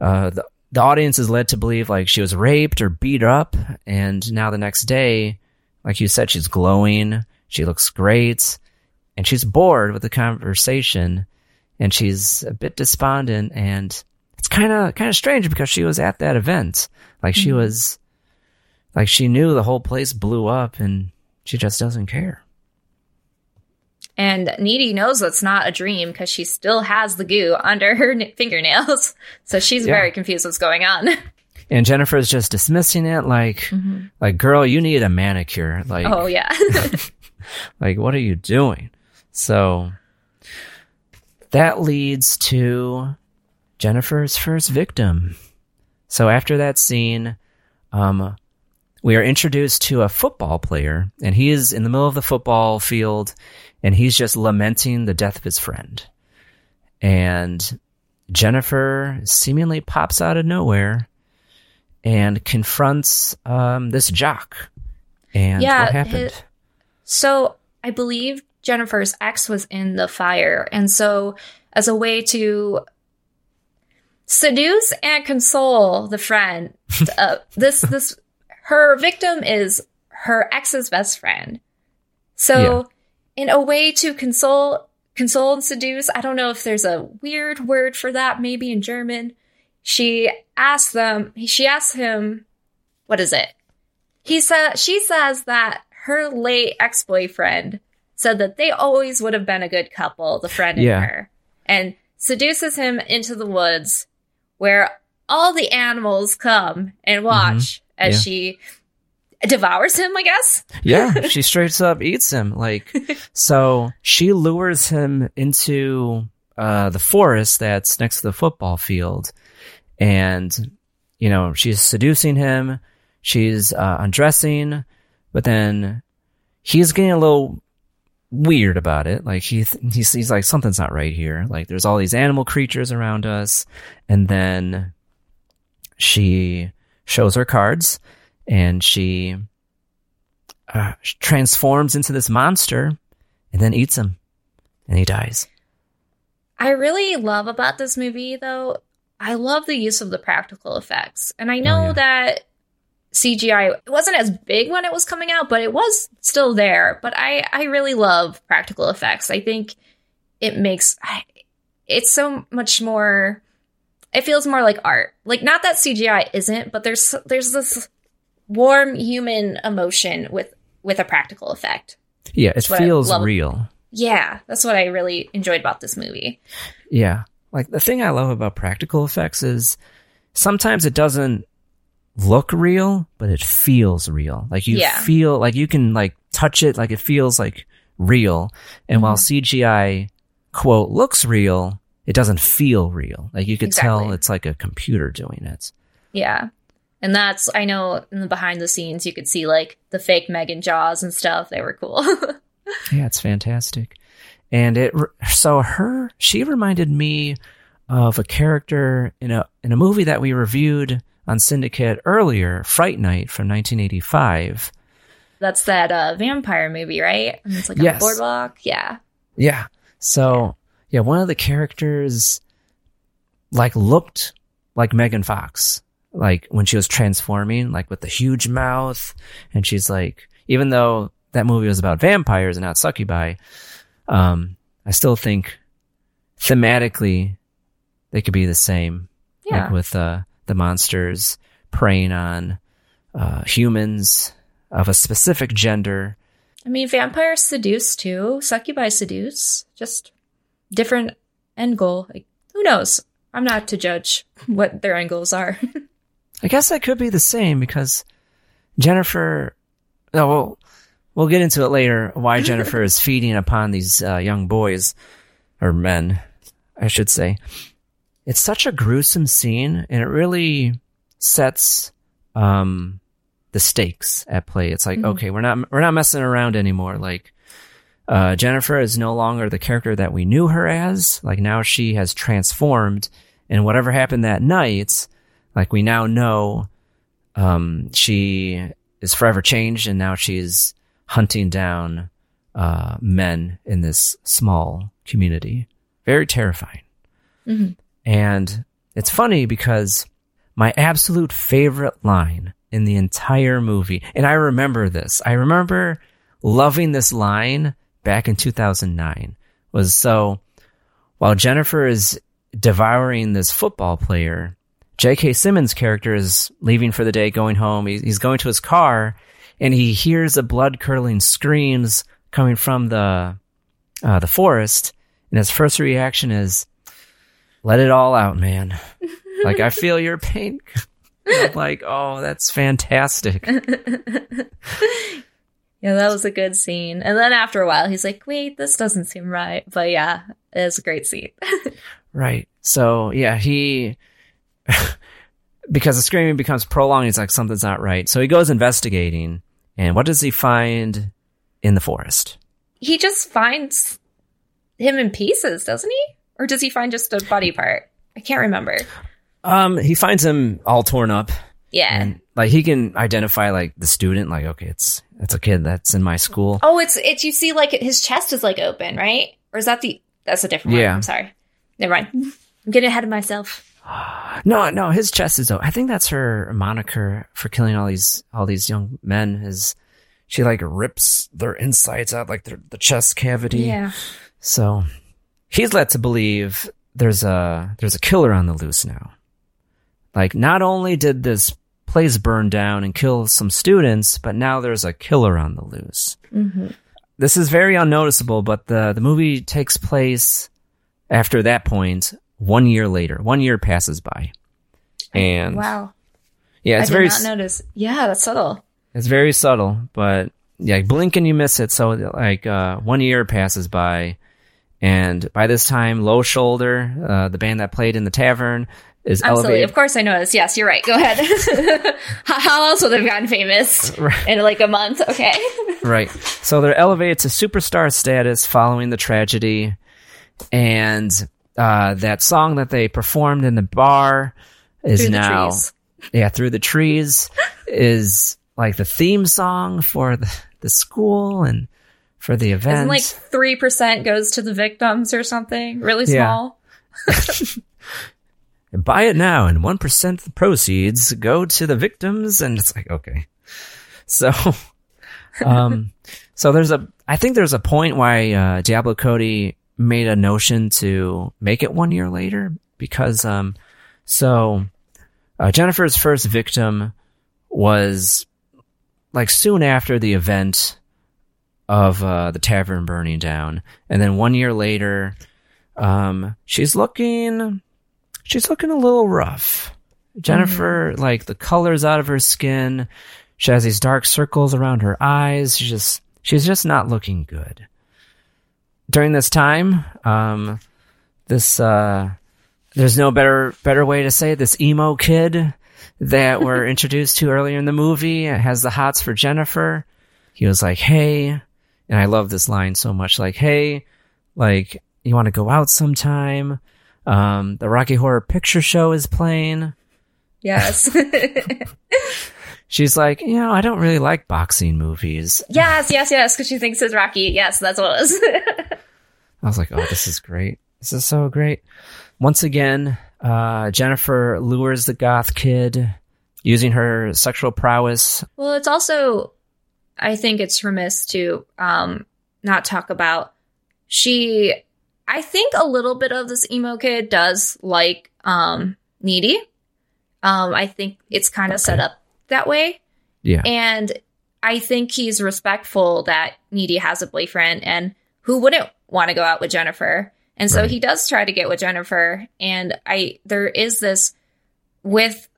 Uh, the, the audience is led to believe like she was raped or beat up. And now the next day, like you said, she's glowing. She looks great and she's bored with the conversation and she's a bit despondent and it's kind of kind of strange because she was at that event like she Mhm. was like she knew the whole place blew up and she just doesn't care And Needy knows it's not a dream because she still has the goo under her n- fingernails. So she's Yeah. very confused what's going on. and jennifer's just dismissing it like like girl you need a manicure like oh, yeah. like what are you doing so that leads to jennifer's first victim so after that scene um we are introduced to a football player and he is in the middle of the football field and he's just lamenting the death of his friend and jennifer seemingly pops out of nowhere and confronts um, this jock and Yeah, what happened hi- So I believe Jennifer's ex was in the fire. And so, as a way to seduce and console the friend, uh, this, this, her victim is her ex's best friend. So, in a way to console, console and seduce, I don't know if there's a weird word for that, maybe in German. She asks them, she asks him, what is it? He said she says that her late ex-boyfriend said that they always would have been a good couple, the friend and Yeah. her, and seduces him into the woods where all the animals come and mm-hmm. watch as Yeah. she devours him, I guess. yeah, she straight up eats him. Like, so she lures him into uh, the forest that's next to the football field, and you know she's seducing him. She's uh, undressing, but then he's getting a little weird about it. Like he th- he's he's like something's not right here. Like there's all these animal creatures around us, and then she shows her cards, and she uh, transforms into this monster and then eats him and he dies. I really love about this movie, though, I love the use of the practical effects. And I know yeah. that CGI it wasn't as big when it was coming out, but it was still there. But I, I really love practical effects. I think it makes it's so much more. It feels more like art. Like not that CGI isn't, but there's there's this warm human emotion with with a practical effect. Yeah, it That's what I feels real. Yeah, that's what I really enjoyed about this movie. Yeah. Like the thing I love about practical effects is sometimes it doesn't look real, but it feels real. Like you Yeah. feel like you can like touch it, like it feels like real. And while Mm-hmm. CGI quote looks real, it doesn't feel real. Like you could tell it's like a computer doing it. Yeah. And that's I know in the behind the scenes you could see like the fake Megan jaws and stuff. They were cool. Yeah, it's fantastic. And it so her she reminded me of a character in a in a movie that we reviewed on Syndicate earlier, Fright Night from 1985. that's that uh vampire movie, right? And it's like Yes. a boardwalk. Yeah. Yeah. So, yeah, one of the characters like looked like Megan Fox, like when she was transforming, like with the huge mouth. And she's like, even though that movie was about vampires and not succubi, um, I still think thematically they could be the same. Yeah. Like with, uh, the monsters preying on, uh, humans of a specific gender. I mean vampires seduce too. Succubi seduce. Just different end goal. Like who knows? I'm not to judge what their end goals are. I guess that could be the same because Jennifer. No, Oh, well, we'll get into it later. Why Jennifer is feeding upon these uh, young boys or men, I should say. It's such a gruesome scene, and it really sets um, the stakes at play. It's like, Mhm. okay, we're not we're not messing around anymore. Like uh, Jennifer is no longer the character that we knew her as. Like now she has transformed, and whatever happened that night, like we now know, um, she is forever changed, and now she's hunting down uh, men in this small community. Very terrifying. Mm-hmm. And it's funny because my absolute favorite line in the entire movie, and I remember this, I remember loving this line back in 2009, was so while Jennifer is devouring this football player, J.K. Simmons' character is leaving for the day, going home. He's going to his car, and he hears a blood curdling screams coming from the uh, the forest, and his first reaction is, "Let it all out, man! like I feel your pain." Like, oh, that's fantastic. Yeah, that was a good scene. And then after a while, he's like, wait, this doesn't seem right. But yeah, it's a great scene. Right. So yeah, he because the screaming becomes prolonged, he's like something's not right. So he goes investigating, and what does he find in the forest? he just finds him in pieces, doesn't he? Or does he find just a body part? I can't remember. Um, he finds him all torn up. Yeah. And like he can identify like the student, like okay, it's it's a kid that's in my school. Oh, it's it's you see like his chest is like open, right? Or is that the that's a different one. Yeah. I'm sorry. Never mind. I'm getting ahead of myself. No, no, his chest is. open. I think that's her moniker for killing all these all these young men. Is she like rips their insides out, like their, the chest cavity? Yeah. So he's led to believe there's a there's a killer on the loose now. Like not only did this place burn down and kill some students, but now there's a killer on the loose. Mm-hmm. This is very unnoticeable, but the the movie takes place after that point. One year later, one year passes by, and wow. yeah, it's I very did not notice. Yeah, that's subtle. it's very subtle, but yeah, blink and you miss it. So like uh, one year passes by, and by this time, Low Shoulder, uh, the band that played in the tavern, is Absolutely. elevated. Of course I noticed. Yes, you're right. Go ahead. how, how else would they have gotten famous in like a month? Okay. Right. So they're elevated to superstar status following the tragedy, and uh, that song that they performed in the bar is Through now, yeah, through the trees is like the theme song for the, the school and for the event. Isn't like 3% goes to the victims or something? Really Yeah. Small? buy it now and 1% of the proceeds go to the victims and it's like okay so um so there's a i think there's a point why uh diablo cody made a notion to make it one year later because um so uh, jennifer's first victim was like soon after the event of uh, the tavern burning down, and then one year later, um, she's looking she's looking a little rough. Jennifer, mm-hmm. like the colors out of her skin, she has these dark circles around her eyes. She's just she's just not looking good. During this time, um, this uh, there's no better better way to say it, this emo kid that we're introduced to earlier in the movie has the hots for Jennifer. He was like, "Hey," and I love this line so much. Like, "Hey, like you want to go out sometime?" Um, the Rocky Horror Picture Show is playing. Yes. She's like, you know, I don't really like boxing movies. Yes, yes, yes, because she thinks it's Rocky. Yes, that's what it was. I was like, oh, this is great. This is so great. Once again, uh, Jennifer lures the goth kid using her sexual prowess. Well, it's also, I think it's remiss to um, not talk about she I think a little bit of this emo kid does like um Needy. Um I think it's kind of okay. set up that way. Yeah. And I think he's respectful that Needy has a boyfriend and who wouldn't want to go out with Jennifer. And so right. he does try to get with Jennifer and I there is this with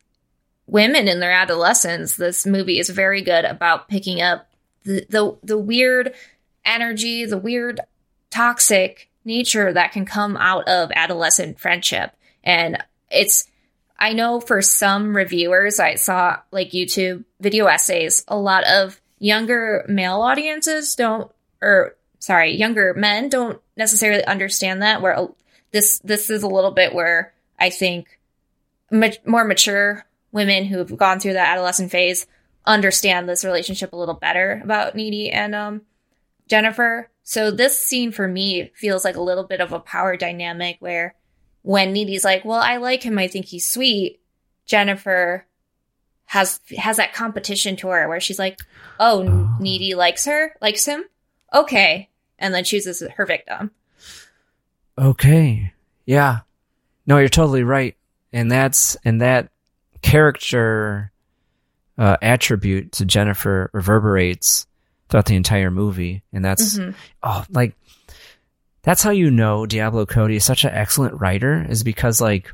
women in their adolescence this movie is very good about picking up the the, the weird energy, the weird toxic nature that can come out of adolescent friendship. And it's, I know for some reviewers, I saw like YouTube video essays, a lot of younger male audiences don't, or sorry, younger men don't necessarily understand that. Where this, this is a little bit where I think ma- more mature women who have gone through that adolescent phase understand this relationship a little better about Needy and um, Jennifer. So this scene for me feels like a little bit of a power dynamic where when Needy's like, "Well, I like him. I think he's sweet." Jennifer has has that competition to her where she's like, "Oh, oh. Needy likes her, likes him. Okay." And then chooses her victim. Okay. Yeah. No, you're totally right. And that's and that character uh, attribute to Jennifer reverberates throughout the entire movie. And that's, mm-hmm. oh, like, that's how you know Diablo Cody is such an excellent writer, is because, like,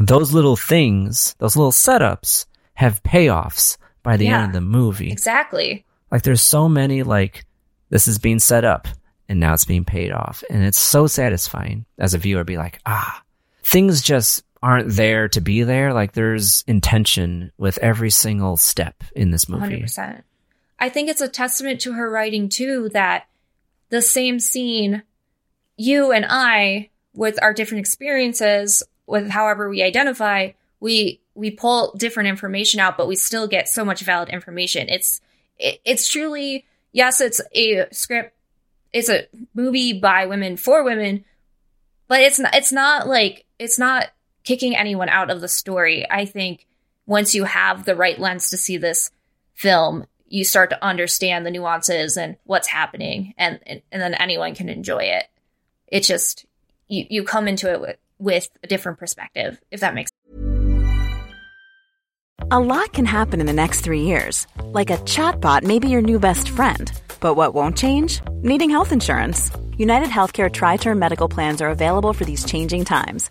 those little things, those little setups have payoffs by the yeah, end of the movie. Exactly. Like, there's so many, like, this is being set up and now it's being paid off. And it's so satisfying as a viewer, be like, ah, things just aren't there to be there. Like, there's intention with every single step in this movie. 100%. I think it's a testament to her writing too that the same scene, you and I, with our different experiences, with however we identify, we we pull different information out, but we still get so much valid information. It's it, it's truly yes, it's a script, it's a movie by women for women, but it's not it's not like it's not kicking anyone out of the story. I think once you have the right lens to see this film, you start to understand the nuances and what's happening and, and, and then anyone can enjoy it. It's just you, you come into it with, with a different perspective, if that makes sense. A lot can happen in the next three years. Like a chatbot may be your new best friend. But what won't change? Needing health insurance. United Healthcare Tri Term Medical Plans are available for these changing times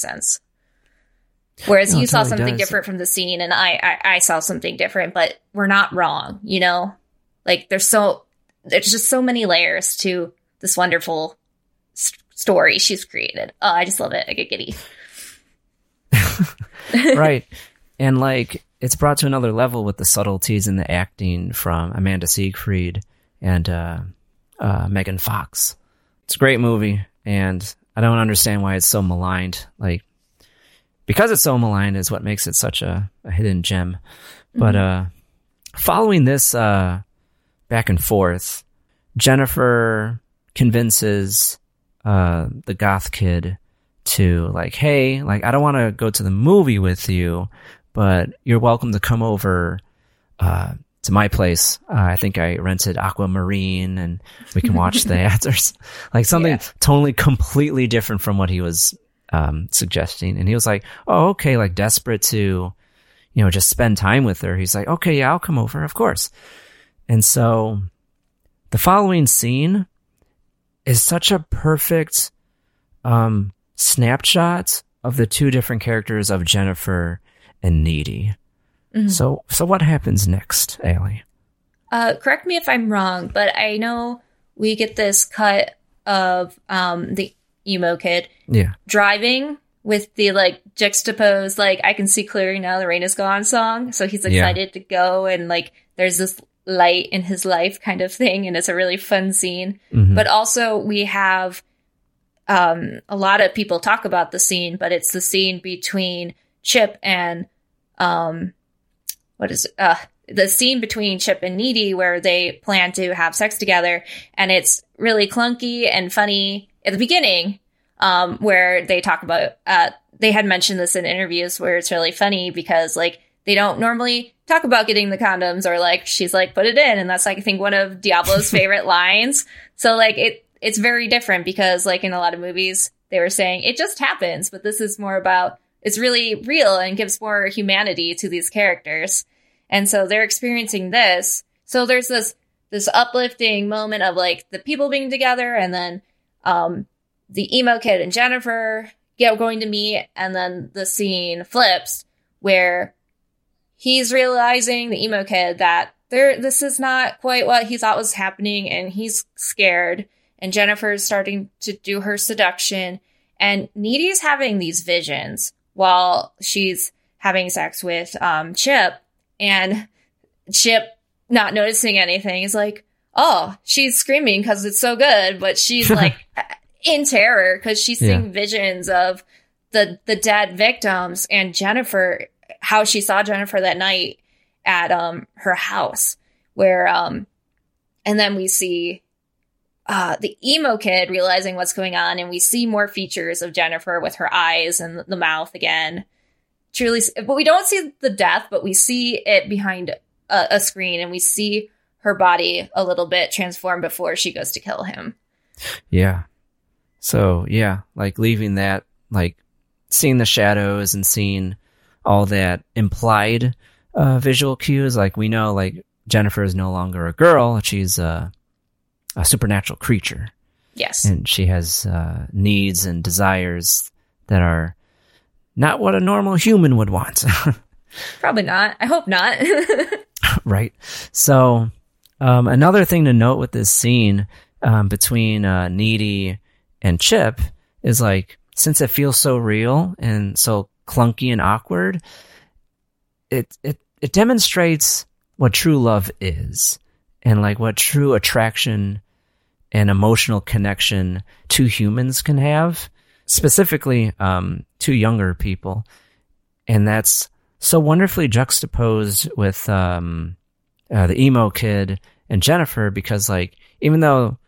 sense. Whereas no, you saw something does. different from the scene, and I, I, I saw something different, but we're not wrong, you know. Like there's so there's just so many layers to this wonderful st- story she's created. Oh, I just love it. I get giddy. right. and like it's brought to another level with the subtleties in the acting from Amanda Seyfried and uh, uh, Megan Fox. It's a great movie, and I don't understand why it's so maligned. Like because it's so maligned is what makes it such a, a hidden gem. But uh, following this uh, back and forth, Jennifer convinces uh, the goth kid to like, hey, like I don't want to go to the movie with you, but you're welcome to come over uh, to my place. Uh, I think I rented Aquamarine, and we can watch the or s- like something Yeah. totally completely different from what he was um, suggesting. And he was like, "Oh, okay," like desperate to, you know, just spend time with her. He's like, "Okay, yeah, I'll come over, of course." And so, the following scene is such a perfect um, snapshot of the two different characters of Jennifer and Needy. Mhm. So, so what happens next, Allie? Uh, correct me if I'm wrong, but I know we get this cut of um, the emo kid Yeah, driving with the like juxtaposed, like I can see clearly now the rain is gone song. So he's Yeah. excited to go, and like there's this light in his life kind of thing, and it's a really fun scene. Mhm. But also we have um, a lot of people talk about the scene, but it's the scene between Chip and um, what is? Uh, the scene between Chip and Needy where they plan to have sex together, and it's really clunky and funny at the beginning, um, where they talk about. Uh, they had mentioned this in interviews where it's really funny because like they don't normally talk about getting the condoms or like she's like put it in, and that's like I think one of Diablo's favorite lines. So like it it's very different because like in a lot of movies they were saying it just happens, but this is more about it's really real and gives more humanity to these characters. And so they're experiencing this. So there's this this uplifting moment of like the people being together and then um the emo kid and Jennifer get going to meet and then the scene flips where he's realizing the emo kid that there this is not quite what he thought was happening and he's scared and Jennifer's starting to do her seduction and Needy's having these visions while she's having sex with um Chip and Chip not noticing anything is like oh she's screaming because it's so good but she's like in terror because she's seeing Yeah. visions of the the dead victims and Jennifer how she saw Jennifer that night at um her house where um and then we see uh the emo kid realizing what's going on and we see more features of Jennifer with her eyes and the mouth again truly but we don't see the death but we see it behind a, a screen and we see her body a little bit transform before she goes to kill him yeah. So yeah, like leaving that, like seeing the shadows and seeing all that implied uh, visual cues. Like we know, like Jennifer is no longer a girl; she's a, a supernatural creature. yes and she has uh, needs and desires that are not what a normal human would want, probably not i hope not right? So, um, another thing to note with this scene um, between uh, Needy and Chip is like since it feels so real and so clunky and awkward, it it it demonstrates what true love is and like what true attraction and emotional connection two humans can have, specifically um, two younger people, and that's so wonderfully juxtaposed with um, uh, the emo kid and Jennifer because like even though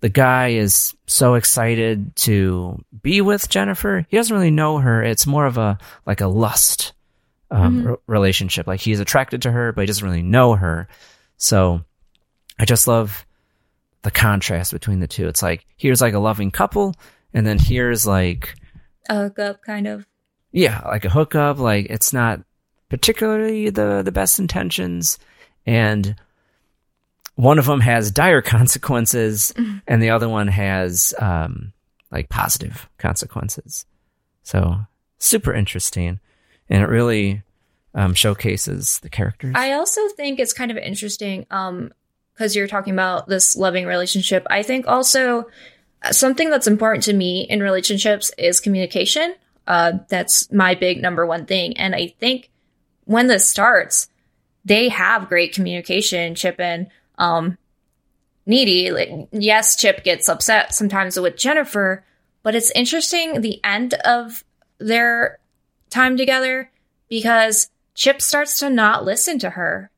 the guy is so excited to be with Jennifer, he doesn't really know her. It's more of a like a lust um, Mhm. re- relationship. Like he's attracted to her, but he doesn't really know her. So I just love the contrast between the two. It's like here's like a loving couple, and then here's like a hookup kind of yeah, like a hookup. Like it's not particularly the the best intentions, and one of them has dire consequences, and the other one has um like positive consequences. So super interesting, and it really um showcases the characters. I also think it's kind of interesting um because you're talking about this loving relationship. I think also uh, something that's important to me in relationships is communication. Uh that's my big number one thing and I think when this starts, they have great communication, Chip and um, Needy. Like, yes, Chip gets upset sometimes with Jennifer, but it's interesting the end of their time together because Chip starts to not listen to her.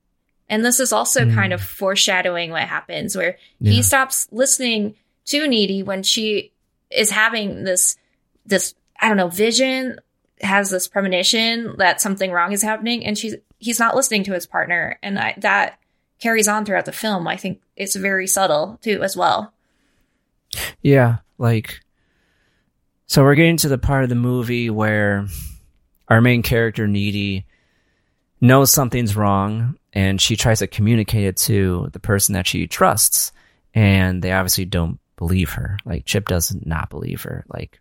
And this is also mm. kind of foreshadowing what happens where yeah. he stops listening to Needy when she is having this this I don't know vision has this premonition that something wrong is happening and she's he's not listening to his partner and I, that carries on throughout the film. I think it's very subtle too as well. Yeah, like so we're getting to the part of the movie where our main character Needy knows something's wrong and she tries to communicate it to the person that she trusts and they obviously don't believe her. Like Chip does not believe her. Like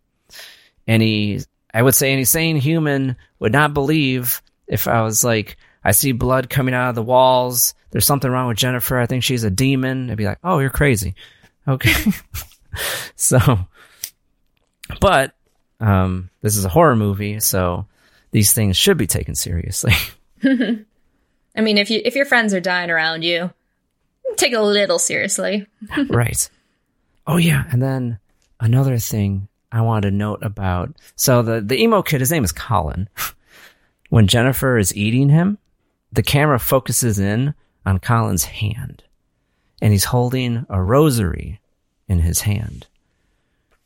any I would say any sane human would not believe if I was like I see blood coming out of the walls. There's something wrong with Jennifer. I think she's a demon. I'd be like, "Oh, you're crazy." Okay. so but um this is a horror movie, so these things should be taken seriously. I mean, if you if your friends are dying around you, take a little seriously. right. Oh yeah, and then another thing I want to note about so the the emo kid, his name is Colin. when Jennifer is eating him, the camera focuses in on Colin's hand, and he's holding a rosary in his hand,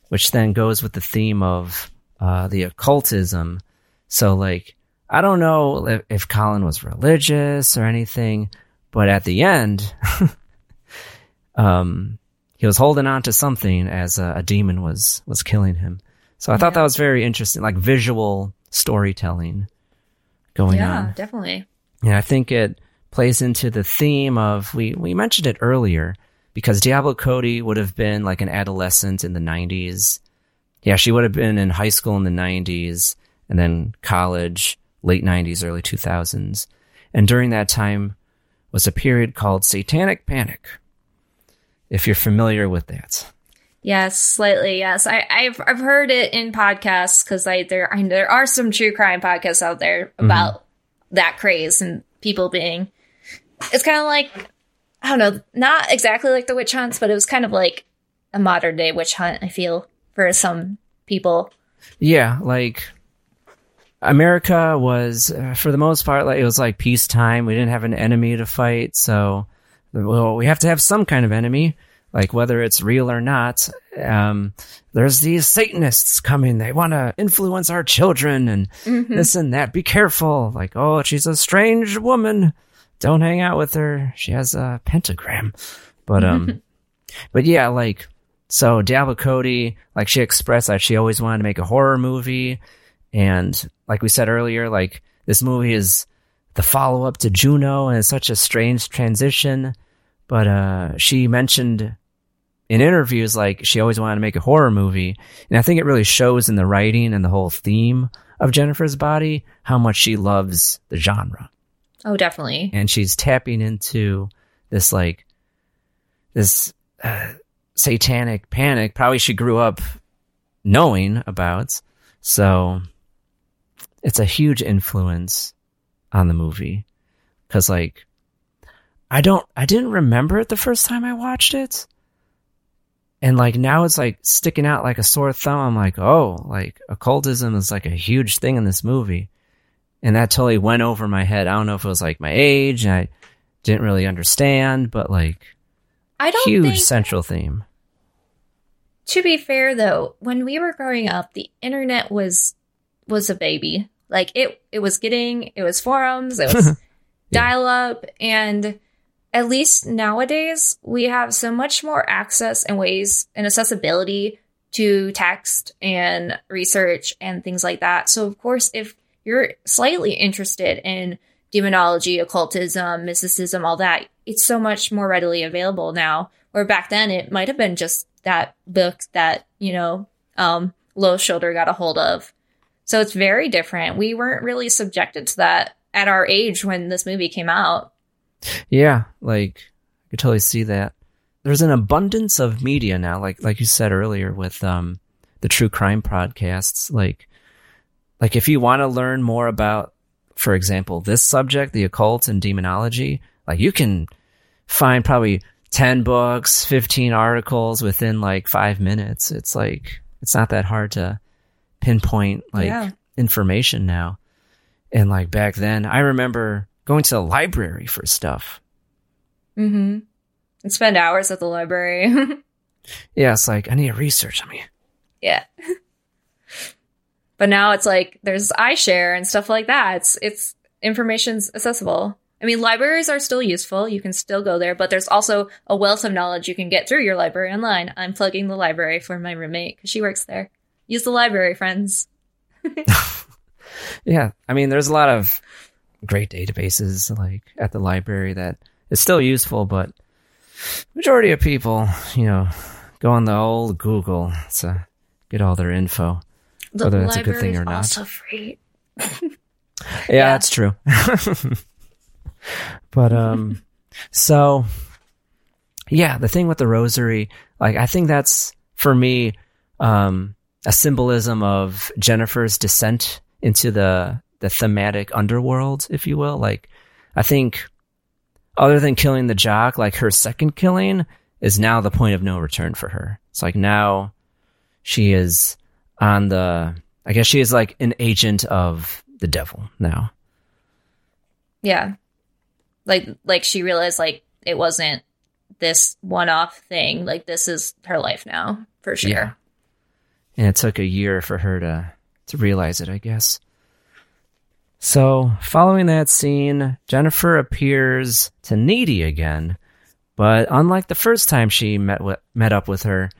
which then goes with the theme of uh, the occultism. So like I don't know if, if Colin was religious or anything, but at the end, um, he was holding on to something as a, a demon was was killing him. So I yeah. thought that was very interesting, like visual storytelling going yeah, on. Yeah, definitely. And I think it plays into the theme of we we mentioned it earlier because Diablo Cody would have been like an adolescent in the 90s. Yeah, she would have been in high school in the 90s and then college late 90s, early 2000s. And during that time was a period called Satanic Panic, if you're familiar with that. Yes, slightly. Yes, I, have I've heard it in podcasts because I there I, there are some true crime podcasts out there mm-hmm. about mm-hmm. that craze and people being. It's kind of like I don't know, not exactly like the witch hunts, but it was kind of like a modern day witch hunt. I feel for some people. Yeah, like America was, uh, for the most part, like it was like peacetime. We didn't have an enemy to fight, so well, we have to have some kind of enemy, like whether it's real or not. Um, there's these Satanists coming; they want to influence our children and mm-hmm. this and that. Be careful! Like, oh, she's a strange woman. Don't hang out with her. She has a pentagram. But um, but yeah, like so, Diablo Cody, like she expressed that she always wanted to make a horror movie and like we said earlier, like this movie is the follow up to Juno and it's such a strange transition. But uh, she mentioned in interviews like she always wanted to make a horror movie. And I think it really shows in the writing and the whole theme of Jennifer's body how much she loves the genre. Oh, definitely. And she's tapping into this like this uh, satanic panic. Probably she grew up knowing about. So it's a huge influence on the movie because like I don't I didn't remember it the first time I watched it. And like now it's like sticking out like a sore thumb. I'm like, oh, like occultism is like a huge thing in this movie. And that totally went over my head. I don't know if it was like my age and I didn't really understand, but like I don't huge think, central theme. To be fair though, when we were growing up, the internet was was a baby. Like it, it was getting, it was forums, it was dial up. And at least nowadays, we have so much more access and ways and accessibility to text and research and things like that. So, of course, if you're slightly interested in demonology, occultism, mysticism, all that, it's so much more readily available now. Where back then it might have been just that book that, you know, um, Low Shoulder got a hold of so it's very different. We weren't really subjected to that at our age when this movie came out. Yeah, like I could totally see that. There's an abundance of media now, like like you said earlier with um the true crime podcasts. Like like if you want to learn more about for example, this subject, the occult and demonology, like you can find probably 10 books, 15 articles within like five minutes. It's like, it's not that hard to pinpoint like Yeah. information now. And like back then, I remember going to the library for stuff. Mm-hmm. And spend hours at the library. Yeah, it's like, I need to research. I mean, yeah. but now it's like there's iShare and stuff like that. It's it's information's accessible. I mean, libraries are still useful. You can still go there, but there's also a wealth of knowledge you can get through your library online. I'm plugging the library for my roommate because she works there. Use the library, friends. yeah, I mean, there's a lot of great databases like at the library that is still useful, but majority of people, you know, go on the old Google to get all their info, The whether that's a good thing or not. also free. yeah, that's true. but um, so yeah, the thing with the rosary, like I think that's for me um a symbolism of Jennifer's descent into the the thematic underworld, if you will. Like I think other than killing the jock, like her second killing is now the point of no return for her. It's like now she is on the I guess she is like an agent of the devil now. Yeah. Like like she realized like it wasn't this one off thing. Like this is her life now, for sure. Yeah. And it took a year for her to to realize it, I guess. So, following that scene, Jennifer appears to Needy again, but unlike the first time she met with, met up with her,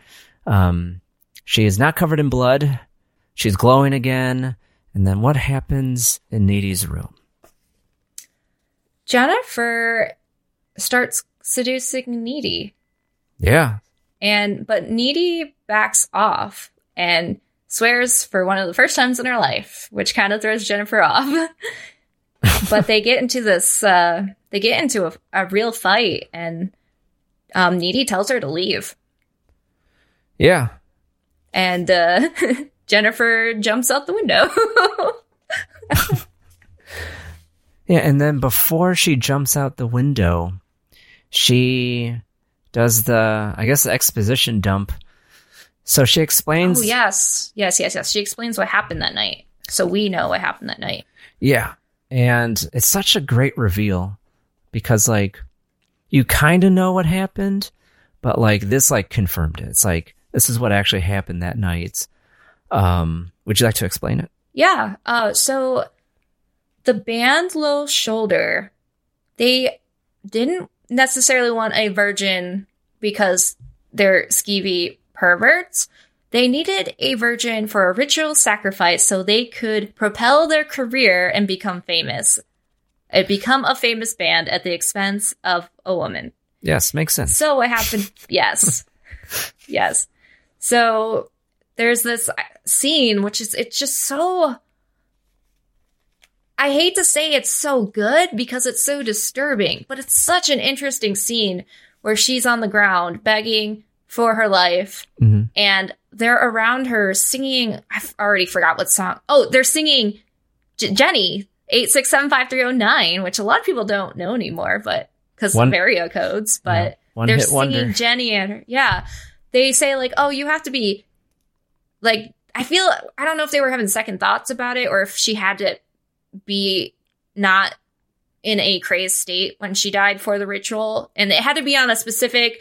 um, she is not covered in blood. She's glowing again. And then what happens in Needy's room? Jennifer starts seducing Needy. Yeah. And but Needy backs off and swears for one of the first times in her life, which kind of throws Jennifer off. but they get into this uh they get into a, a real fight and um Needy tells her to leave. Yeah. And uh Jennifer jumps out the window. Yeah, and then before she jumps out the window, she does the, I guess, the exposition dump. So she explains. oh yes. Yes, yes, yes. She explains what happened that night. So we know what happened that night. Yeah. And it's such a great reveal because, like, you kind of know what happened, but, like, this, like, confirmed it. It's like, this is what actually happened that night. Um, would you like to explain it? Yeah. Uh, so the band Low Shoulder, they didn't necessarily want a virgin because they're skeevy perverts. They needed a virgin for a ritual sacrifice so they could propel their career and become famous. It become a famous band at the expense of a woman. Yes, makes sense. So what happened? yes. yes. So there's this scene, which is, it's just so. I hate to say it's so good because it's so disturbing, but it's such an interesting scene where she's on the ground begging for her life Mhm. and they're around her singing. I've already forgot what song. Oh, they're singing J- Jenny, 8675309, which a lot of people don't know anymore, but because of area codes, but Yeah, they're singing wonder. Jenny and her. Yeah. They say, like, oh, you have to be like, I feel, I don't know if they were having second thoughts about it or if she had to be not in a crazed state when she died for the ritual. And it had to be on a specific,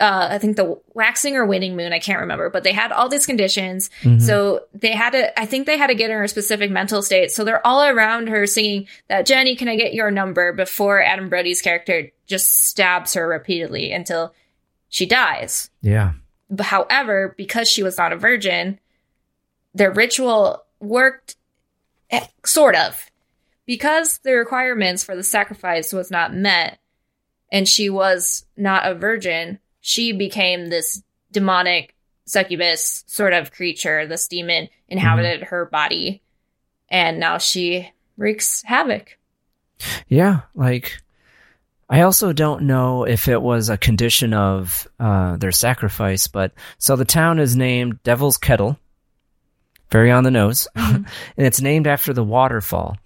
uh, I think the waxing or waning moon, I can't remember, but they had all these conditions. Mhm. So they had to, I think they had to get in her specific mental state. So they're all around her singing that, Jenny, can I get your number before Adam Brody's character just stabs her repeatedly until she dies. Yeah. But however, because she was not a virgin, their ritual worked eh, sort of. Because the requirements for the sacrifice was not met and she was not a virgin, she became this demonic succubus sort of creature. This demon inhabited her body and now she wreaks havoc. Yeah, like I also don't know if it was a condition of uh, their sacrifice, but so the town is named Devil's Kettle, very on the nose, and it's named after the waterfall.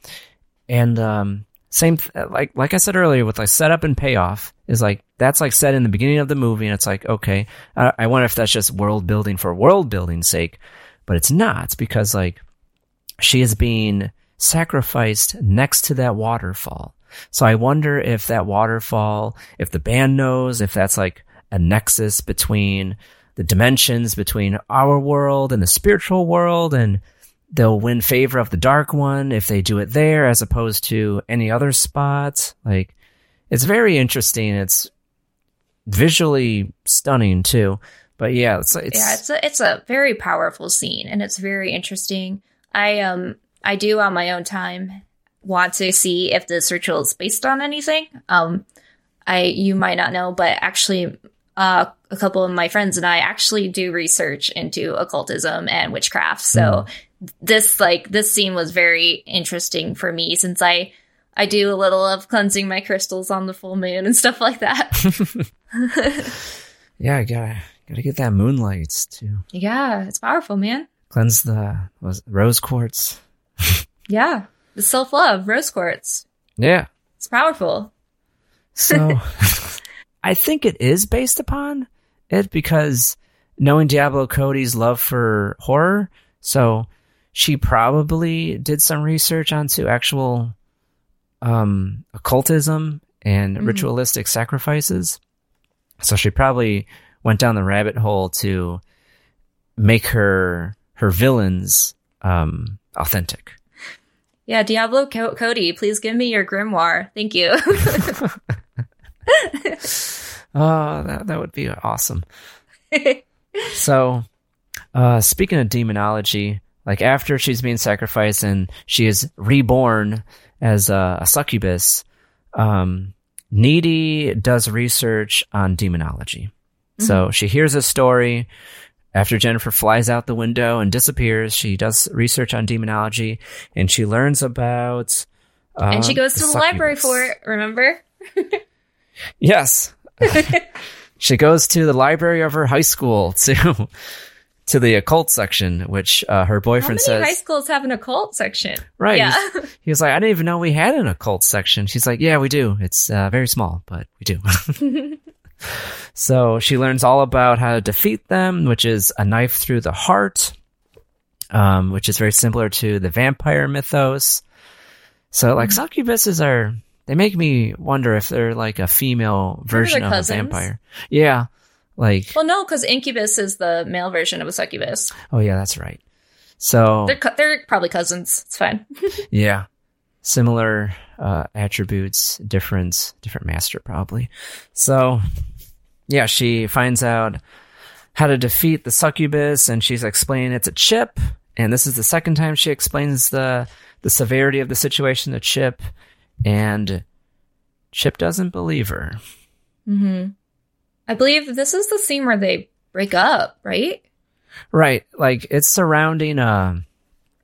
and um, same th- uh, like like I said earlier with like setup and payoff is like that's like said in the beginning of the movie, and it's like okay, I, I wonder if that's just world building for world building's sake, but it's not. It's because like she is being sacrificed next to that waterfall. So I wonder if that waterfall, if the band knows, if that's like a nexus between the dimensions between our world and the spiritual world and they'll win favor of the dark one if they do it there as opposed to any other spot. Like it's very interesting. It's visually stunning too. But yeah, it's, it's yeah, it's a it's a very powerful scene and it's very interesting. I um I do on my own time want to see if this ritual is based on anything. Um I you might not know, but actually uh, a couple of my friends and I actually do research into occultism and witchcraft. So mm. This like this scene was very interesting for me since I I do a little of cleansing my crystals on the full moon and stuff like that. yeah, I gotta gotta get that moonlight too. Yeah, it's powerful, man. Cleanse the was rose quartz. yeah, the self love rose quartz. Yeah, it's powerful. So, I think it is based upon it because knowing Diablo Cody's love for horror, so she probably did some research onto actual um, occultism and mm-hmm. ritualistic sacrifices. So she probably went down the rabbit hole to make her her villains um, authentic. Yeah, Diablo Co- Cody, please give me your grimoire. Thank you. oh, that that would be awesome. so, uh, speaking of demonology, like after she's being sacrificed and she is reborn as a, a succubus, um, Needy does research on demonology. Mm-hmm. So she hears a story. After Jennifer flies out the window and disappears, she does research on demonology and she learns about. Uh, and she goes to the, the library for it, remember? yes. she goes to the library of her high school to to the occult section, which uh, her boyfriend How many says. High schools have an occult section, right? Yeah. He was like, I didn't even know we had an occult section. She's like, Yeah, we do. It's uh, very small, but we do. so she learns all about how to defeat them, which is a knife through the heart, um, which is very similar to the vampire mythos. So, like, mm-hmm. succubuses are they make me wonder if they're like a female version of cousins. a vampire. Yeah. Like, well, no, because incubus is the male version of a succubus. Oh yeah, that's right. So they're they're probably cousins. It's fine. yeah, similar uh, attributes, different different master probably. So yeah, she finds out how to defeat the succubus, and she's explaining it's a chip. And this is the second time she explains the the severity of the situation to Chip, and Chip doesn't believe her. Hmm. I believe this is the scene where they break up, right? Right. Like it's surrounding a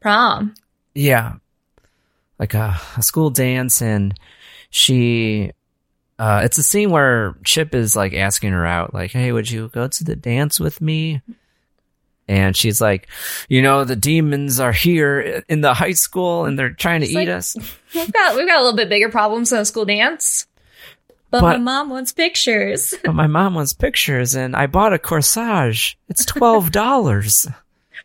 prom. Yeah. Like a, a school dance and she uh it's a scene where Chip is like asking her out, like, Hey, would you go to the dance with me? And she's like, you know, the demons are here in the high school and they're trying to it's eat like, us. We've got we've got a little bit bigger problems than a school dance. But, but, my mom wants pictures. but my mom wants pictures, and I bought a corsage. It's twelve dollars.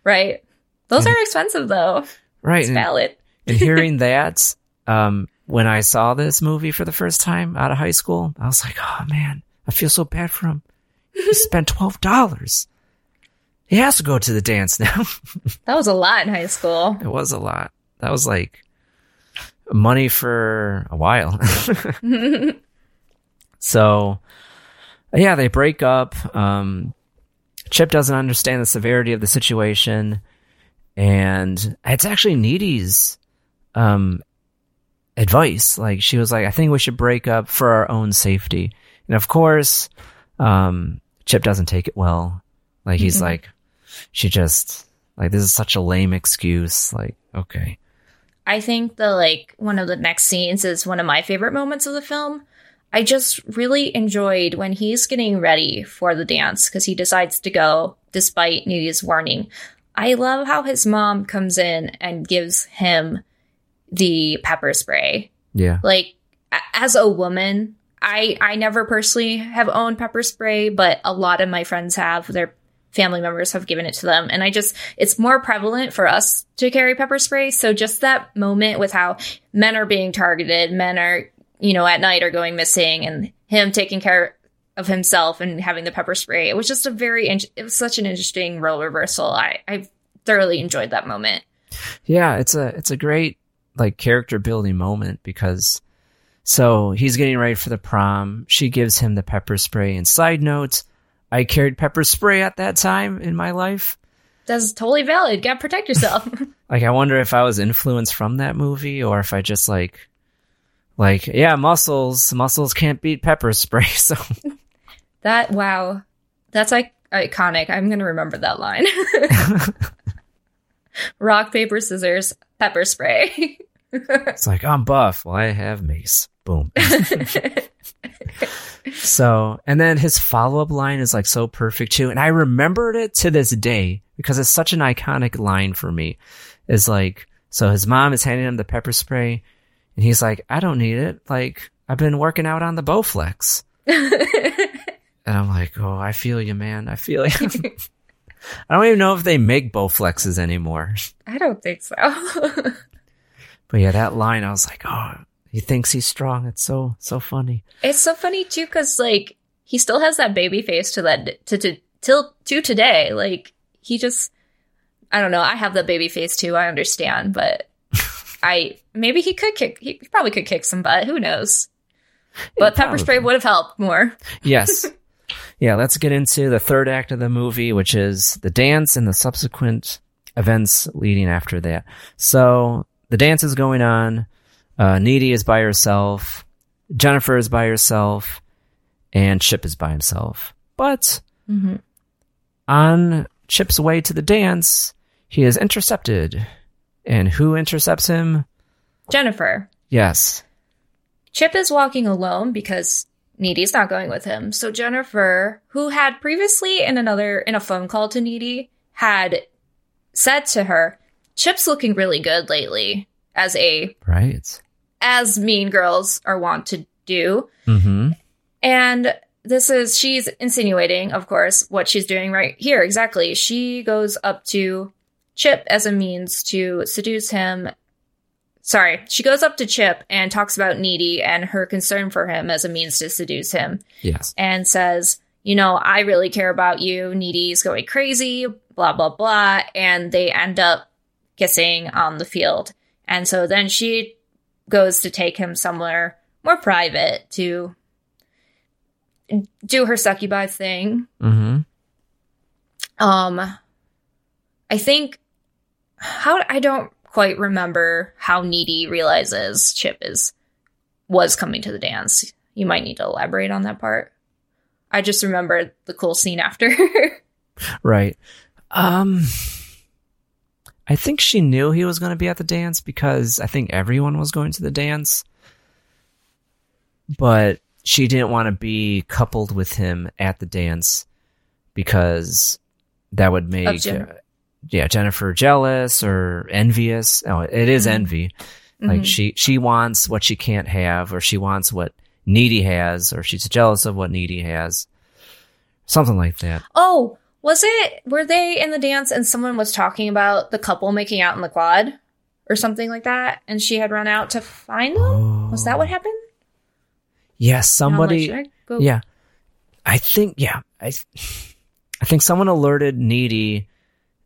right. Those and, are expensive, though. Right. It's and, valid. and hearing that, um, when I saw this movie for the first time out of high school, I was like, "Oh man, I feel so bad for him. He spent twelve dollars. He has to go to the dance now." that was a lot in high school. It was a lot. That was like money for a while. So, yeah, they break up. Um, Chip doesn't understand the severity of the situation, and it's actually Needy's um, advice. Like she was like, "I think we should break up for our own safety." And of course, um, Chip doesn't take it well. Like he's mm-hmm. like, she just like this is such a lame excuse. Like, okay. I think the like one of the next scenes is one of my favorite moments of the film I just really enjoyed when he's getting ready for the dance because he decides to go despite Needy's warning. I love how his mom comes in and gives him the pepper spray. Yeah. Like as a woman, I I never personally have owned pepper spray, but a lot of my friends have. Their family members have given it to them, and I just it's more prevalent for us to carry pepper spray. So just that moment with how men are being targeted, men are you know at night are going missing, and him taking care of himself and having the pepper spray. It was just a very in- it was such an interesting role reversal. I I thoroughly enjoyed that moment. Yeah, it's a it's a great like character building moment because so he's getting ready for the prom. She gives him the pepper spray. And side note, I carried pepper spray at that time in my life. That's totally valid. Got to protect yourself. Like I wonder if I was influenced from that movie or if I just like like yeah, muscles muscles can't beat pepper spray. So that wow, that's like iconic. I'm gonna remember that line. Rock paper scissors pepper spray. it's like I'm buff. Well, I have mace. Boom. so, and then his follow up line is like so perfect too. And I remembered it to this day because it's such an iconic line for me. Is like, so his mom is handing him the pepper spray and he's like, I don't need it. Like, I've been working out on the Bowflex. and I'm like, oh, I feel you, man. I feel you. I don't even know if they make Bowflexes anymore. I don't think so. but yeah, that line, I was like, oh, he thinks he's strong. It's so so funny. It's so funny too because like he still has that baby face to that to to till to today. Like he just I don't know. I have that baby face too. I understand, but I maybe he could kick. He probably could kick some butt. Who knows? But Yeah, pepper spray would have helped more. Yes. yeah, let's get into the third act of the movie, which is the dance and the subsequent events leading after that. So the dance is going on. Uh, Needy is by herself. Jennifer is by herself. And Chip is by himself. But Mm-hmm. on Chip's way to the dance, he is intercepted. And who intercepts him? Jennifer. Yes. Chip is walking alone because Needy's not going with him. So Jennifer, who had previously in another in a phone call to Needy, had said to her, "Chip's looking really good lately." As a Right. as mean girls are wont to do. Mm-hmm. And this is, she's insinuating, of course, what she's doing right here. Exactly. She goes up to Chip as a means to seduce him. Sorry, she goes up to Chip and talks about Needy and her concern for him as a means to seduce him Yes. and says, you know, I really care about you. Needy's going crazy, blah, blah, blah. And they end up kissing on the field. And so then she goes to take him somewhere more private to do her succubi thing. Mm-hmm. Um, I think how I don't quite remember how Needy realizes Chip is was coming to the dance. You might need to elaborate on that part. I just remember the cool scene after. Right. Um I think she knew he was going to be at the dance because I think everyone was going to the dance. But she didn't want to be coupled with him at the dance because that would make yeah, Jennifer jealous or envious. Oh, it is Mhm. envy. Like Mhm. she she wants what she can't have or she wants what Needy has or she's jealous of what Needy has. Something like that. oh, was it? Were they in the dance and someone was talking about the couple making out in the quad or something like that, and she had run out to find them? Was that what happened? Yes, And I'm like, somebody. I go- Yeah, I think. Yeah, I. I think someone alerted Needy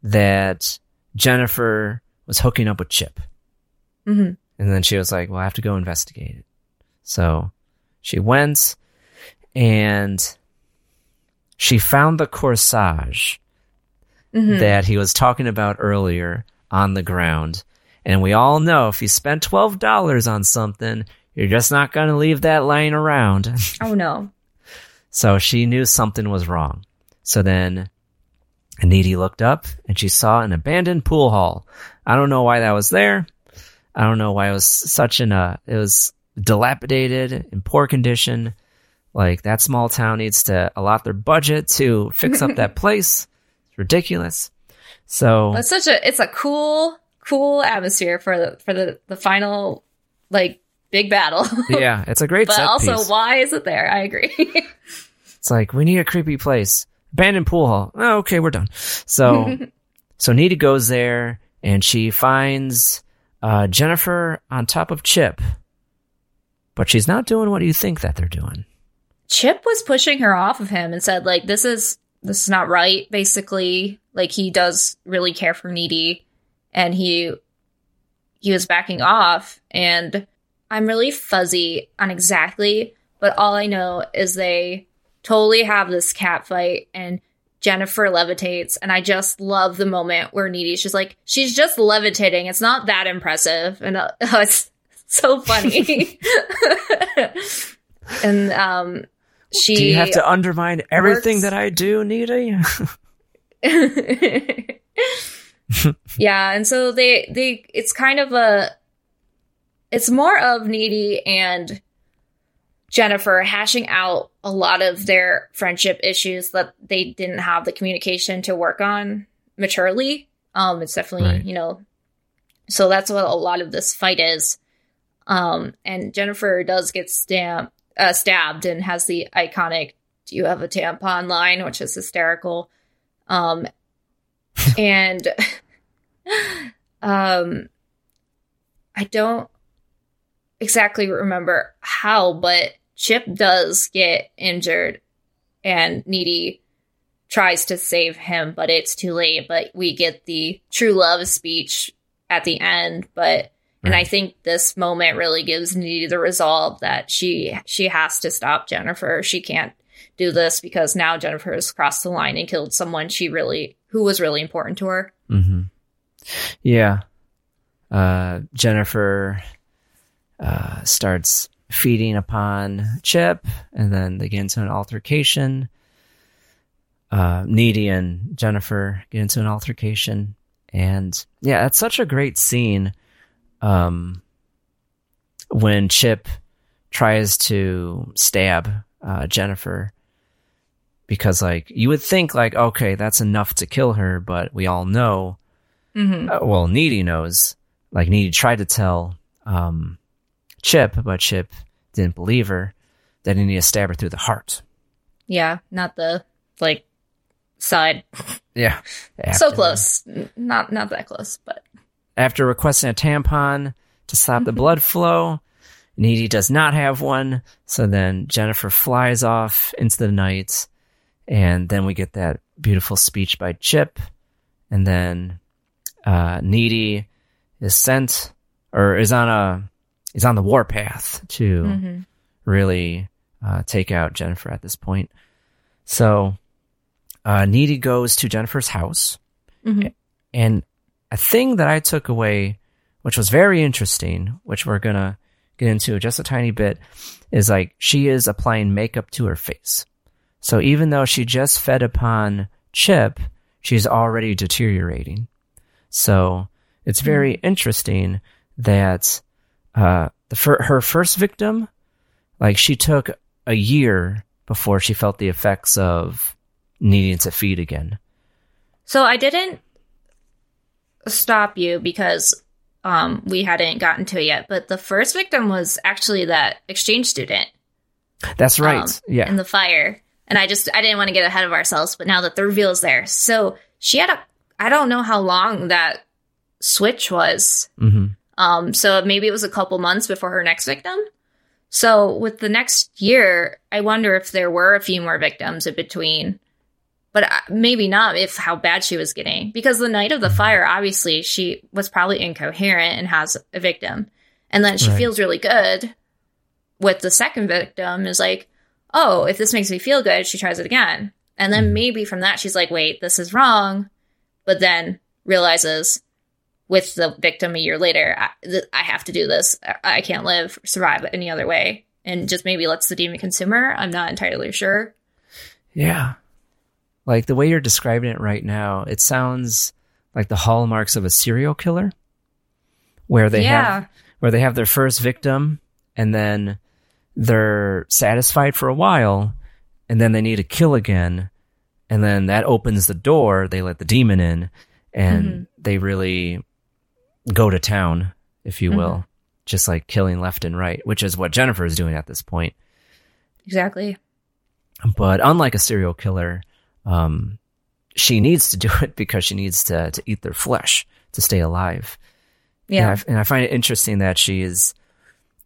that Jennifer was hooking up with Chip, Mhm. and then she was like, "Well, I have to go investigate it." So she went, and she found the corsage Mhm. that he was talking about earlier on the ground. And we all know if you spend twelve dollars on something, you're just not going to leave that lying around. Oh no. So she knew something was wrong. So then Needy looked up and she saw an abandoned pool hall. I don't know why that was there. I don't know why it was such an uh it was dilapidated in poor condition. Like that small town needs to allot their budget to fix up that place. It's ridiculous. So It's such a it's a cool cool atmosphere for the for the the final like big battle. yeah, it's a great but also, piece. why is it there? I agree. It's like we need a creepy place. Abandoned pool hall. Oh, okay, we're done. So, so Needy goes there and she finds uh, Jennifer on top of Chip, but she's not doing what you think that they're doing. Chip was pushing her off of him and said like this is this is not right basically like he does really care for needy and he he was backing off and I'm really fuzzy on exactly but all I know is they totally have this cat fight and Jennifer levitates and I just love the moment where Needy's just like she's just levitating. It's not that impressive. And uh, it's so funny. And um she Do you have to undermine everything works- that I do, Needy? yeah, and so they they it's kind of a it's more of Needy and Jennifer hashing out a lot of their friendship issues that they didn't have the communication to work on maturely. Um it's definitely, Right. you know, so that's what a lot of this fight is. Um and Jennifer does get stabbed uh, stabbed and has the iconic do you have a tampon line which is hysterical. Um and um I don't exactly remember how, but Chip does get injured and Needy tries to save him, but it's too late. But we get the true love speech at the end, but and I think this moment really gives Needy the resolve that she she has to stop Jennifer. She can't do this because now Jennifer has crossed the line and killed someone she really who was really important to her. Mm-hmm. Yeah. Uh, Jennifer uh, starts feeding upon Chip, and then they get into an altercation. Uh, Needy and Jennifer get into an altercation, and yeah, it's such a great scene. Um, when Chip tries to stab uh, Jennifer, because like you would think like okay, that's enough to kill her, but we all know Mm-hmm. uh, well, Needy knows. Like Needy tried to tell um, Chip, but Chip didn't believe her. That he needed to stab her through the heart. Yeah, not the like side. Yeah. so close. Not not that close, but After requesting a tampon to stop the blood flow, Needy does not have one. So then Jennifer flies off into the night, and then we get that beautiful speech by Chip, and then uh, Needy is sent or is on a is on the warpath to Mhm. really uh, take out Jennifer at this point. So uh, Needy goes to Jennifer's house, Mhm. and a thing that I took away, which was very interesting, which we're gonna get into just a tiny bit, is like she is applying makeup to her face. So even though she just fed upon Chip, she's already deteriorating. So it's very interesting that uh, the fir- her first victim, like she took a year before she felt the effects of needing to feed again. so I didn't stop you because um we hadn't gotten to it yet, but the first victim was actually that exchange student. That's right. um, yeah. in the fire. And I just I didn't want to get ahead of ourselves, but now that the reveal is there, so she had a I don't know how long that switch was. hmm Um, so maybe it was a couple months before her next victim. So with the next year, I wonder if there were a few more victims in between, but uh, maybe not. If how bad she was getting, because the night of the fire, obviously she was probably incoherent and has a victim, and then she Right. feels really good with the second victim. Is like, oh, if this makes me feel good, she tries it again, and then maybe from that she's like, wait, this is wrong, but then realizes with the victim a year later, I, th- I have to do this. I, I can't live, survive any other way. And just maybe lets the demon consumer. I'm not entirely sure. Yeah. Like the way you're describing it right now, it sounds like the hallmarks of a serial killer where they Yeah. have where they have their first victim and then they're satisfied for a while and then they need to kill again and then that opens the door, they let the demon in and Mhm. they really go to town, if you will, Mhm. just like killing left and right, which is what Jennifer is doing at this point. Exactly. But unlike a serial killer, um, she needs to do it because she needs to to eat their flesh to stay alive. Yeah. And I, and I find it interesting that she is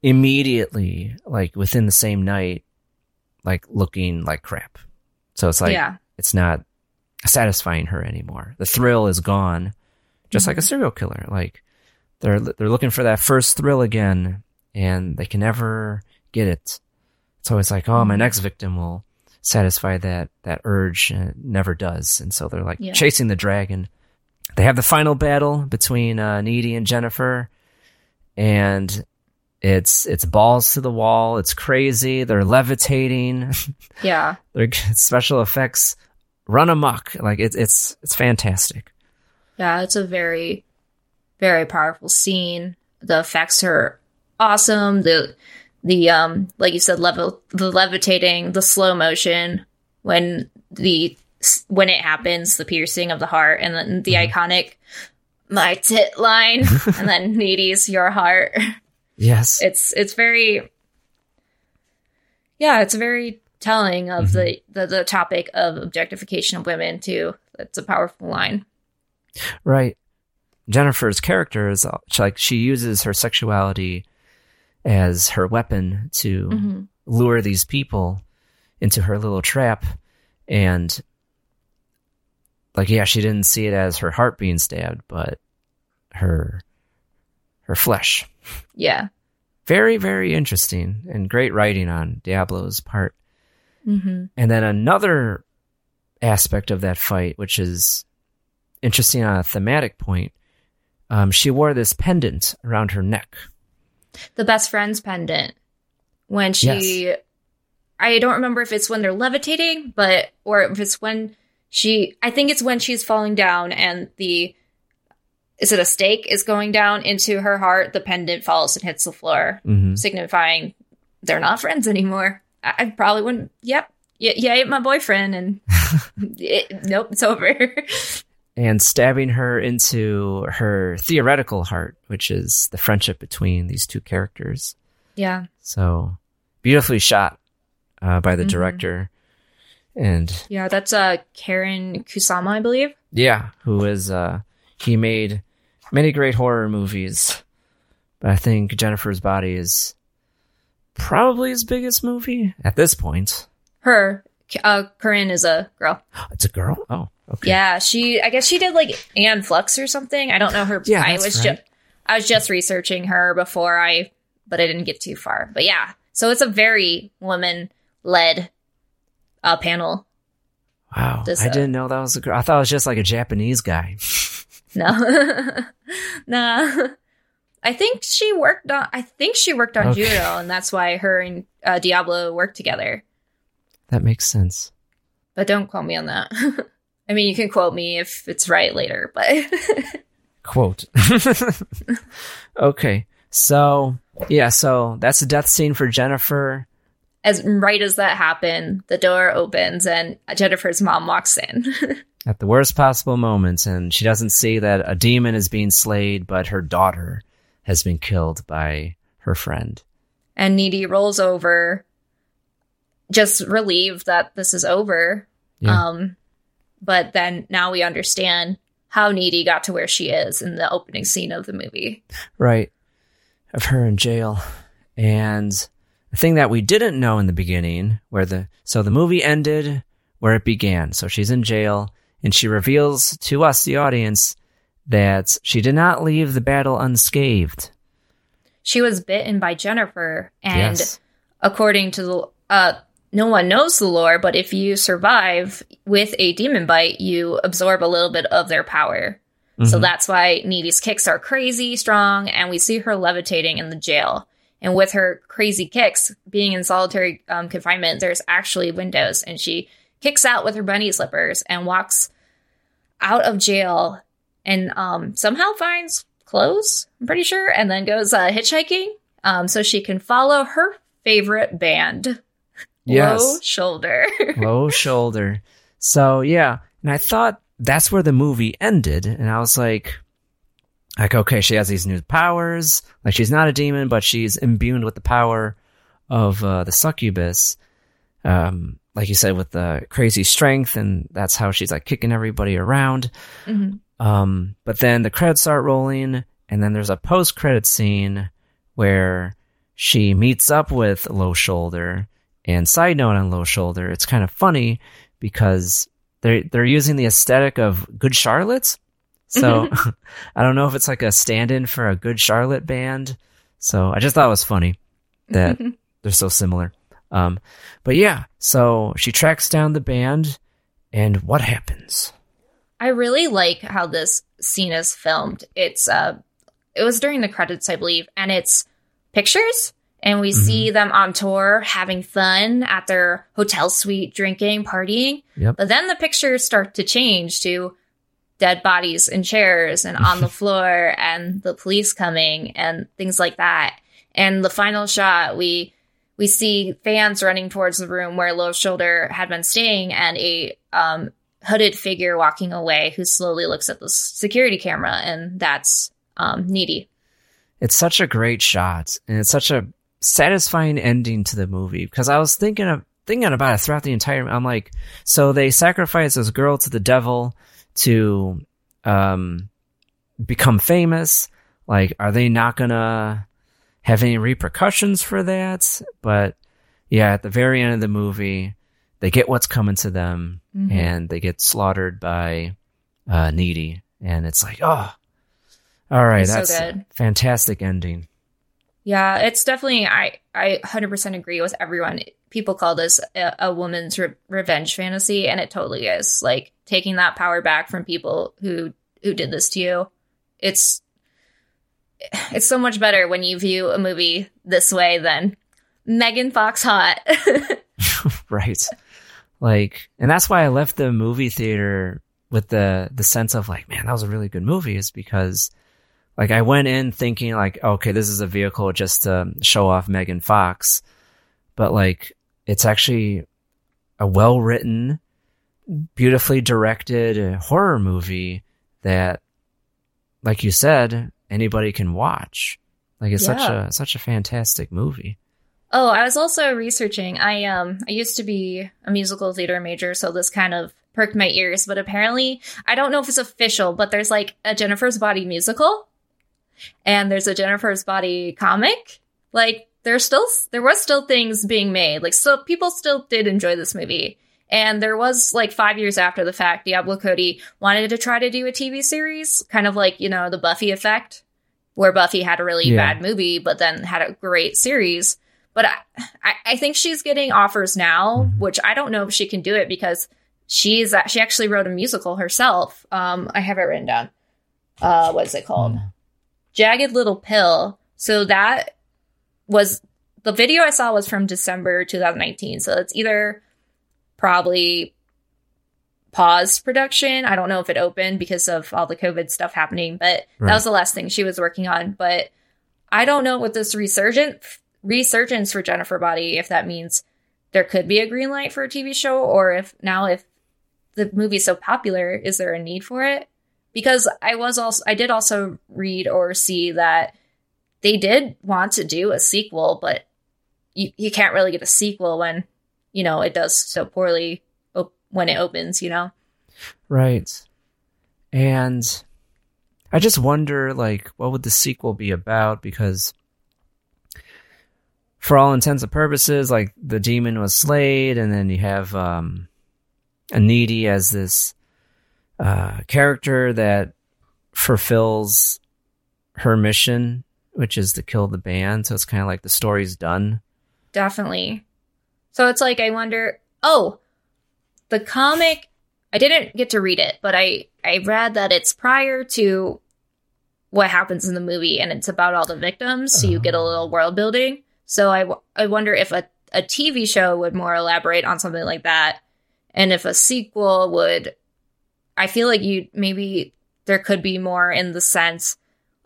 immediately, like within the same night, like looking like crap. So it's like, Yeah. it's not satisfying her anymore. The thrill is gone, just like a serial killer. Like they're they're looking for that first thrill again, and they can never get it. So it's like, oh, my next victim will satisfy that that urge, and it never does. And so they're like Yeah. chasing the dragon. They have the final battle between uh, Needy and Jennifer, and it's it's balls to the wall. It's crazy. They're levitating. Yeah. Their special effects run amok. Like it's it's it's fantastic. Yeah, it's a very, very powerful scene. The effects are awesome. The the um like you said, level the levitating, the slow motion when the when it happens, the piercing of the heart, and then the iconic my tit line, and then Needy's your heart. Yes. It's it's very yeah, it's very telling of the, the the topic of objectification of women too. It's a powerful line. Right. Jennifer's character is uh, like she uses her sexuality as her weapon to Mhm. lure these people into her little trap and like yeah, she didn't see it as her heart being stabbed, but her her flesh. Yeah. Very very interesting and great writing on Diablo's part. Mm-hmm. And then another aspect of that fight, which is interesting on a thematic point, um, she wore this pendant around her neck. the best friends pendant when she i don't remember if it's when they're levitating but or if it's when she i think it's when she's falling down and the is it a stake is going down into her heart the pendant falls and hits the floor Mhm. signifying they're not friends anymore i, I probably wouldn't yep yeah, yeah, my boyfriend, and it, nope, it's over. And stabbing her into her theoretical heart, which is the friendship between these two characters. yeah, So beautifully shot uh, by the Mhm. director. And yeah, that's uh Karyn Kusama, I believe. Yeah, who is uh he made many great horror movies. But I think Jennifer's Body is probably his biggest movie at this point. Her, uh, Corinne is a girl. It's a girl? Oh, okay. Yeah, she. I guess she did like Aeon Flux or something. I don't know her. Yeah, I was right. just. I was just researching her before I, but I didn't get too far. But yeah, so it's a very woman led uh, panel. Wow. This, I uh, didn't know that was a girl. I thought it was just like a Japanese guy. No, nah. I think she worked on. I think she worked on Okay. Juno, and that's why her and uh, Diablo worked together. That makes sense. But don't quote me on that. I mean, you can quote me if it's right later, but Quote. okay. So, yeah, so that's the death scene for Jennifer. as right as that happened, the door opens and Jennifer's mom walks in. at the worst possible moments, and she doesn't see that a demon is being slayed, but her daughter has been killed by her friend. and Needy rolls over, just relieved that this is over. Yeah. Um, but then now we understand how Needy got to where she is in the opening scene of the movie. Right. Of her in jail. And the thing that we didn't know in the beginning, where the so the movie ended where it began. So she's in jail, and she reveals to us, the audience, that she did not leave the battle unscathed. She was bitten by Jennifer, and Yes. according to the uh, no one knows the lore, but if you survive with a demon bite, you absorb a little bit of their power. So Mhm. that's why Needy's kicks are crazy strong, and we see her levitating in the jail. And with her crazy kicks, being in solitary um, confinement, there's actually windows, and she kicks out with her bunny slippers and walks out of jail, and um, somehow finds clothes. I'm pretty sure, and then goes uh, hitchhiking, um, so she can follow her favorite band, Yes. Low Shoulder. Low shoulder. So yeah, and I thought that's where the movie ended, and I was like, like okay, she has these new powers. Like she's not a demon, but she's imbued with the power of uh, the succubus. Um, like you said, with the crazy strength, and that's how she's like kicking everybody around. Mhm. Um, but then the credits start rolling, and then there's a post credit scene where she meets up with Low Shoulder. And side note on Low Shoulder, it's kind of funny because they're they're using the aesthetic of Good Charlotte's. So I don't know if it's like a stand-in for a Good Charlotte band. So I just thought it was funny that they're so similar. Um, but yeah, so she tracks down the band, and what happens? I really like how this scene is filmed. It's uh it was during the credits, I believe, and it's pictures and we see them on tour having fun at their hotel suite, drinking, partying. Yep. But then the pictures start to change to dead bodies in chairs and on the floor and the police coming and things like that. And the final shot, we we see fans running towards the room where Low Shoulder had been staying and a um, hooded figure walking away who slowly looks at the security camera and that's um, Needy. It's such a great shot, and it's such a satisfying ending to the movie because I was thinking of thinking about it throughout the entire. I'm like, so they sacrifice this girl to the devil to um become famous. Like, are they not gonna have any repercussions for that? But yeah, at the very end of the movie, they get what's coming to them, Mhm. and they get slaughtered by uh, Needy, and it's like, oh, all right, It's so that's a fantastic ending. Yeah, it's definitely I I 100% agree with everyone. People call this a, a woman's re- revenge fantasy and it totally is. Like taking that power back from people who who did this to you. It's it's so much better when you view a movie this way than Megan Fox hot. right like and that's why i left the movie theater with the the sense of like man that was a really good movie is because like i went in thinking like okay this is a vehicle just to show off megan fox but like it's actually a well written beautifully directed horror movie that like you said anybody can watch. Like it's such a such a fantastic movie. Oh, I was also researching. I um I used to be a musical theater major, so this kind of perked my ears, but apparently I don't know if it's official, but there's like a Jennifer's Body musical and there's a Jennifer's Body comic. Like there's still there was still things being made. Like so people still did enjoy this movie. And there was like 5 years after the fact Diablo Cody wanted to try to do a TV series, kind of like, you know, the Buffy effect where Buffy had a really Yeah. bad movie but then had a great series. But I, I, think she's getting offers now, which I don't know if she can do it because she's she actually wrote a musical herself. Um, I have it written down. Uh, what is it called? Jagged Little Pill. So that was the video I saw was from December 2019. So it's either probably paused production. I don't know if it opened because of all the COVID stuff happening, but Right. that was the last thing she was working on. But I don't know what this resurgent resurgence for Jennifer Body if that means there could be a green light for a TV show or if now if the movie's so popular, is there a need for it? Because I was also I did also read or see that they did want to do a sequel, but you, you can't really get a sequel when, you know, it does so poorly op- when it opens, you know? Right. And I just wonder, like, what would the sequel be about? Because for all intents and purposes, like, the demon was slayed, and then you have um, a needy as this uh, character that fulfills her mission, which is to kill the band. So it's kind of like the story's done. Definitely. So it's like I wonder. Oh, the comic. I didn't get to read it, but I I read that it's prior to what happens in the movie, and it's about all the victims. So you get a little world building. So I w- I wonder if a a TV show would more elaborate on something like that, and if a sequel would. I feel like you maybe there could be more in the sense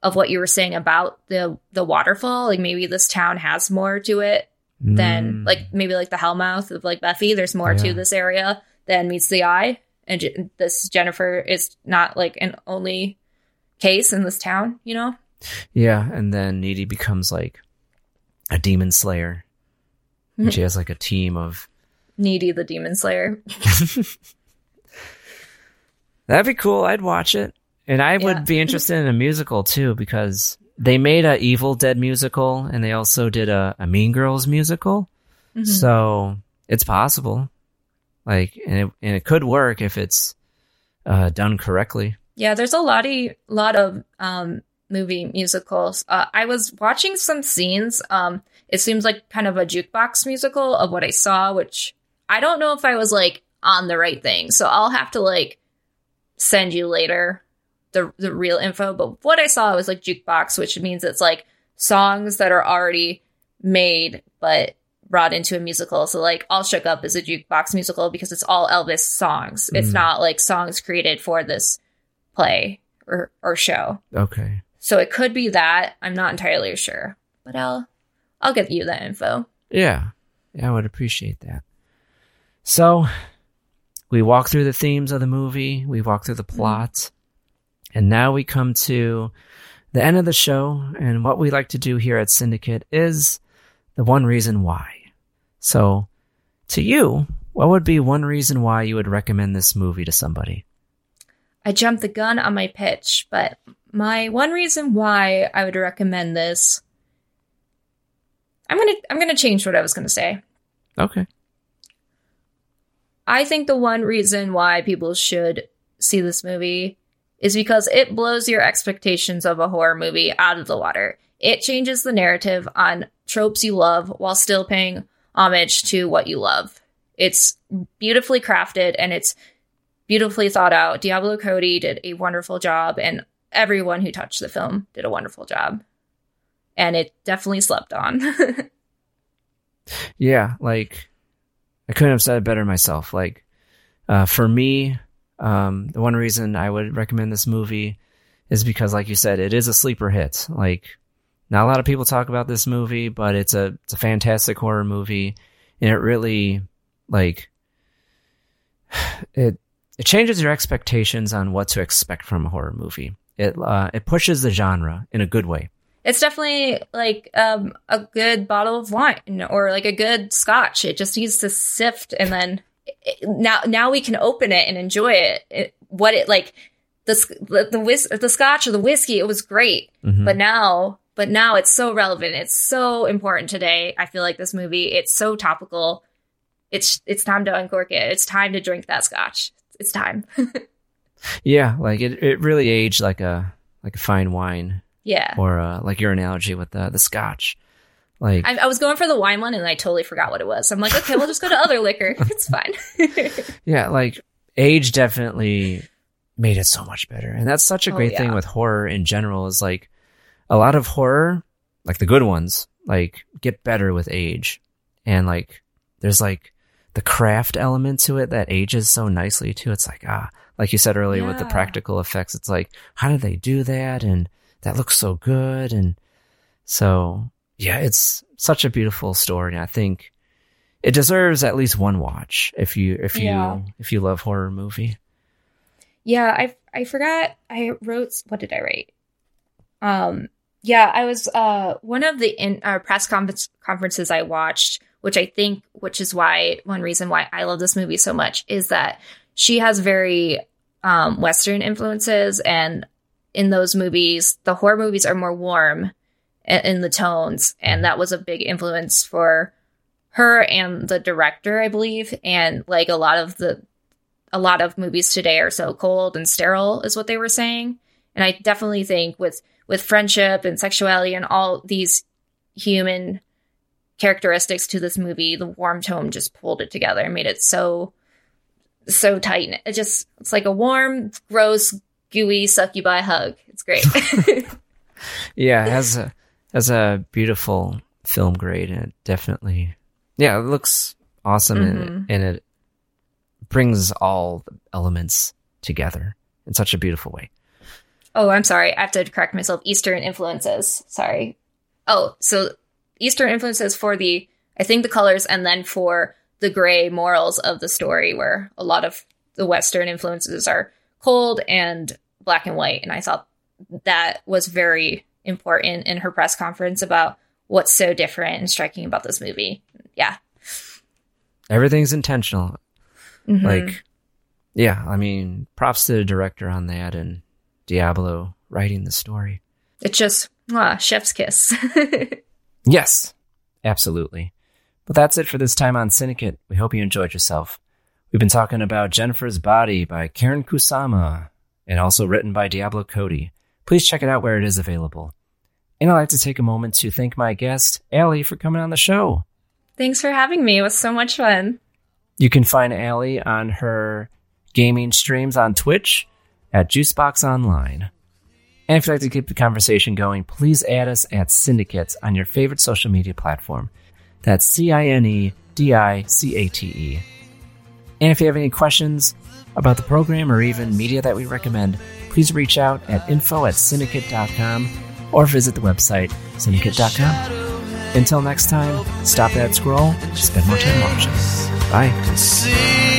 of what you were saying about the the waterfall. Like maybe this town has more to it than Mm. like maybe like the Hellmouth of like Buffy. There's more Yeah. to this area than meets the eye, and this Jennifer is not like an only case in this town, you know? Yeah, and then Needy becomes like a demon slayer. And she has like a team of Needy the Demon Slayer. That'd be cool. I'd watch it. And I Yeah. would be interested in a musical too because they made a Evil Dead musical and they also did a, a Mean Girls musical. Mhm. So it's possible. Like, and it, and it could work if it's uh, done correctly. Yeah, there's a lot of lot of um movie musicals. Uh, I was watching some scenes. Um, it seems like kind of a jukebox musical of what I saw, which I don't know if I was like on the right thing. So I'll have to like send you later the the real info. But what I saw was like jukebox, which means it's like songs that are already made but brought into a musical. So like All Shook Up is a jukebox musical because it's all Elvis songs. It's Mhm. not like songs created for this play or or show. Okay. So it could be that. I'm not entirely sure. But I'll I'll get you that info. Yeah. Yeah, I would appreciate that. So we walk through the themes of the movie, we walk through the mm-hmm. plot, and now we come to the end of the show. And what we like to do here at Cinedicate is the one reason why. So, to you, what would be one reason why you would recommend this movie to somebody? I jumped the gun on my pitch, but my one reason why I would recommend this I'm going to I'm going to change what I was going to say. Okay. I think the one reason why people should see this movie is because it blows your expectations of a horror movie out of the water. It changes the narrative on tropes you love while still paying homage to what you love. It's beautifully crafted and it's beautifully thought out. Diablo Cody did a wonderful job, and everyone who touched the film did a wonderful job. And it definitely slept on. Yeah, like I couldn't have said it better myself. Like uh, for me, um, the one reason I would recommend this movie is because, like you said, it is a sleeper hit. Like not a lot of people talk about this movie, but it's a it's a fantastic horror movie, and it really like it it changes your expectations on what to expect from a horror movie. It uh, it pushes the genre in a good way. It's definitely like um, a good bottle of wine or like a good scotch. It just needs to sift, and then it, now now we can open it and enjoy it. it what it like the the the, whis- the scotch or the whiskey. It was great, Mhm. but now but now it's so relevant. It's so important today. I feel like this movie. It's so topical. It's it's time to uncork it. It's time to drink that scotch. It's time. Yeah, like it, it really aged like a like a fine wine. Yeah. Or uh, like your analogy with the the scotch. Like I, I was going for the wine one and I totally forgot what it was. I'm like, okay, we'll just go to other liquor. It's fine. yeah, like age definitely made it so much better. And that's such a Oh, great thing with horror in general is like a lot of horror, like the good ones, like get better with age. And like there's like the craft element to it that ages so nicely too. It's like, ah, like you said earlier with the practical effects, it's like, how did they do that? And that looks so good. And so, yeah, it's such a beautiful story. And I think it deserves at least one watch if you, if you, Yeah. if you love horror movie. Yeah, I I forgot I wrote what did I write? Um yeah, I was uh one of the in, uh, press conference, conferences I watched, which I think which is why one reason why I love this movie so much is that she has very um western influences and in those movies the horror movies are more warm in, the tones and that was a big influence for her and the director I believe. And like a lot of the a lot of movies today are so cold and sterile is what they were saying. And i definitely think with with friendship and sexuality and all these human characteristics to this movie the warm tone just pulled it together and made it so so tight. It just it's like a warm gross gooey succubi hug it's great Yeah, it has a has a beautiful film grade and it definitely yeah, it looks awesome and, Mhm. and it brings all the elements together in such a beautiful way. Oh, I'm sorry. I have to correct myself. Eastern influences. Sorry. Oh, so Eastern influences for the, I think the colors, and then for the gray morals of the story, where a lot of the Western influences are cold and black and white. And I thought that was very important in her press conference about what's so different and striking about this movie. Yeah. Everything's intentional. Mhm. Like, yeah, I mean, props to the director on that and Diablo writing the story. It's just ah, chef's kiss. Yes, absolutely. But that's it for this time on Cinedicate. We hope you enjoyed yourself. We've been talking about Jennifer's Body by Karyn Kusama and also written by Diablo Cody. Please check it out where it is available. And I'd like to take a moment to thank my guest, Allie, for coming on the show. Thanks for having me. It was so much fun. You can find Allie on her gaming streams on Twitch at Juicebox Online. And if you'd like to keep the conversation going, please add us at Cinedicates on your favorite social media platform. That's C I N E D I C A T E. And if you have any questions about the program or even media that we recommend, please reach out at info at cinedicate.com or visit the website cinedicate.com. Until next time, stop that scroll, spend more time watching. Bye.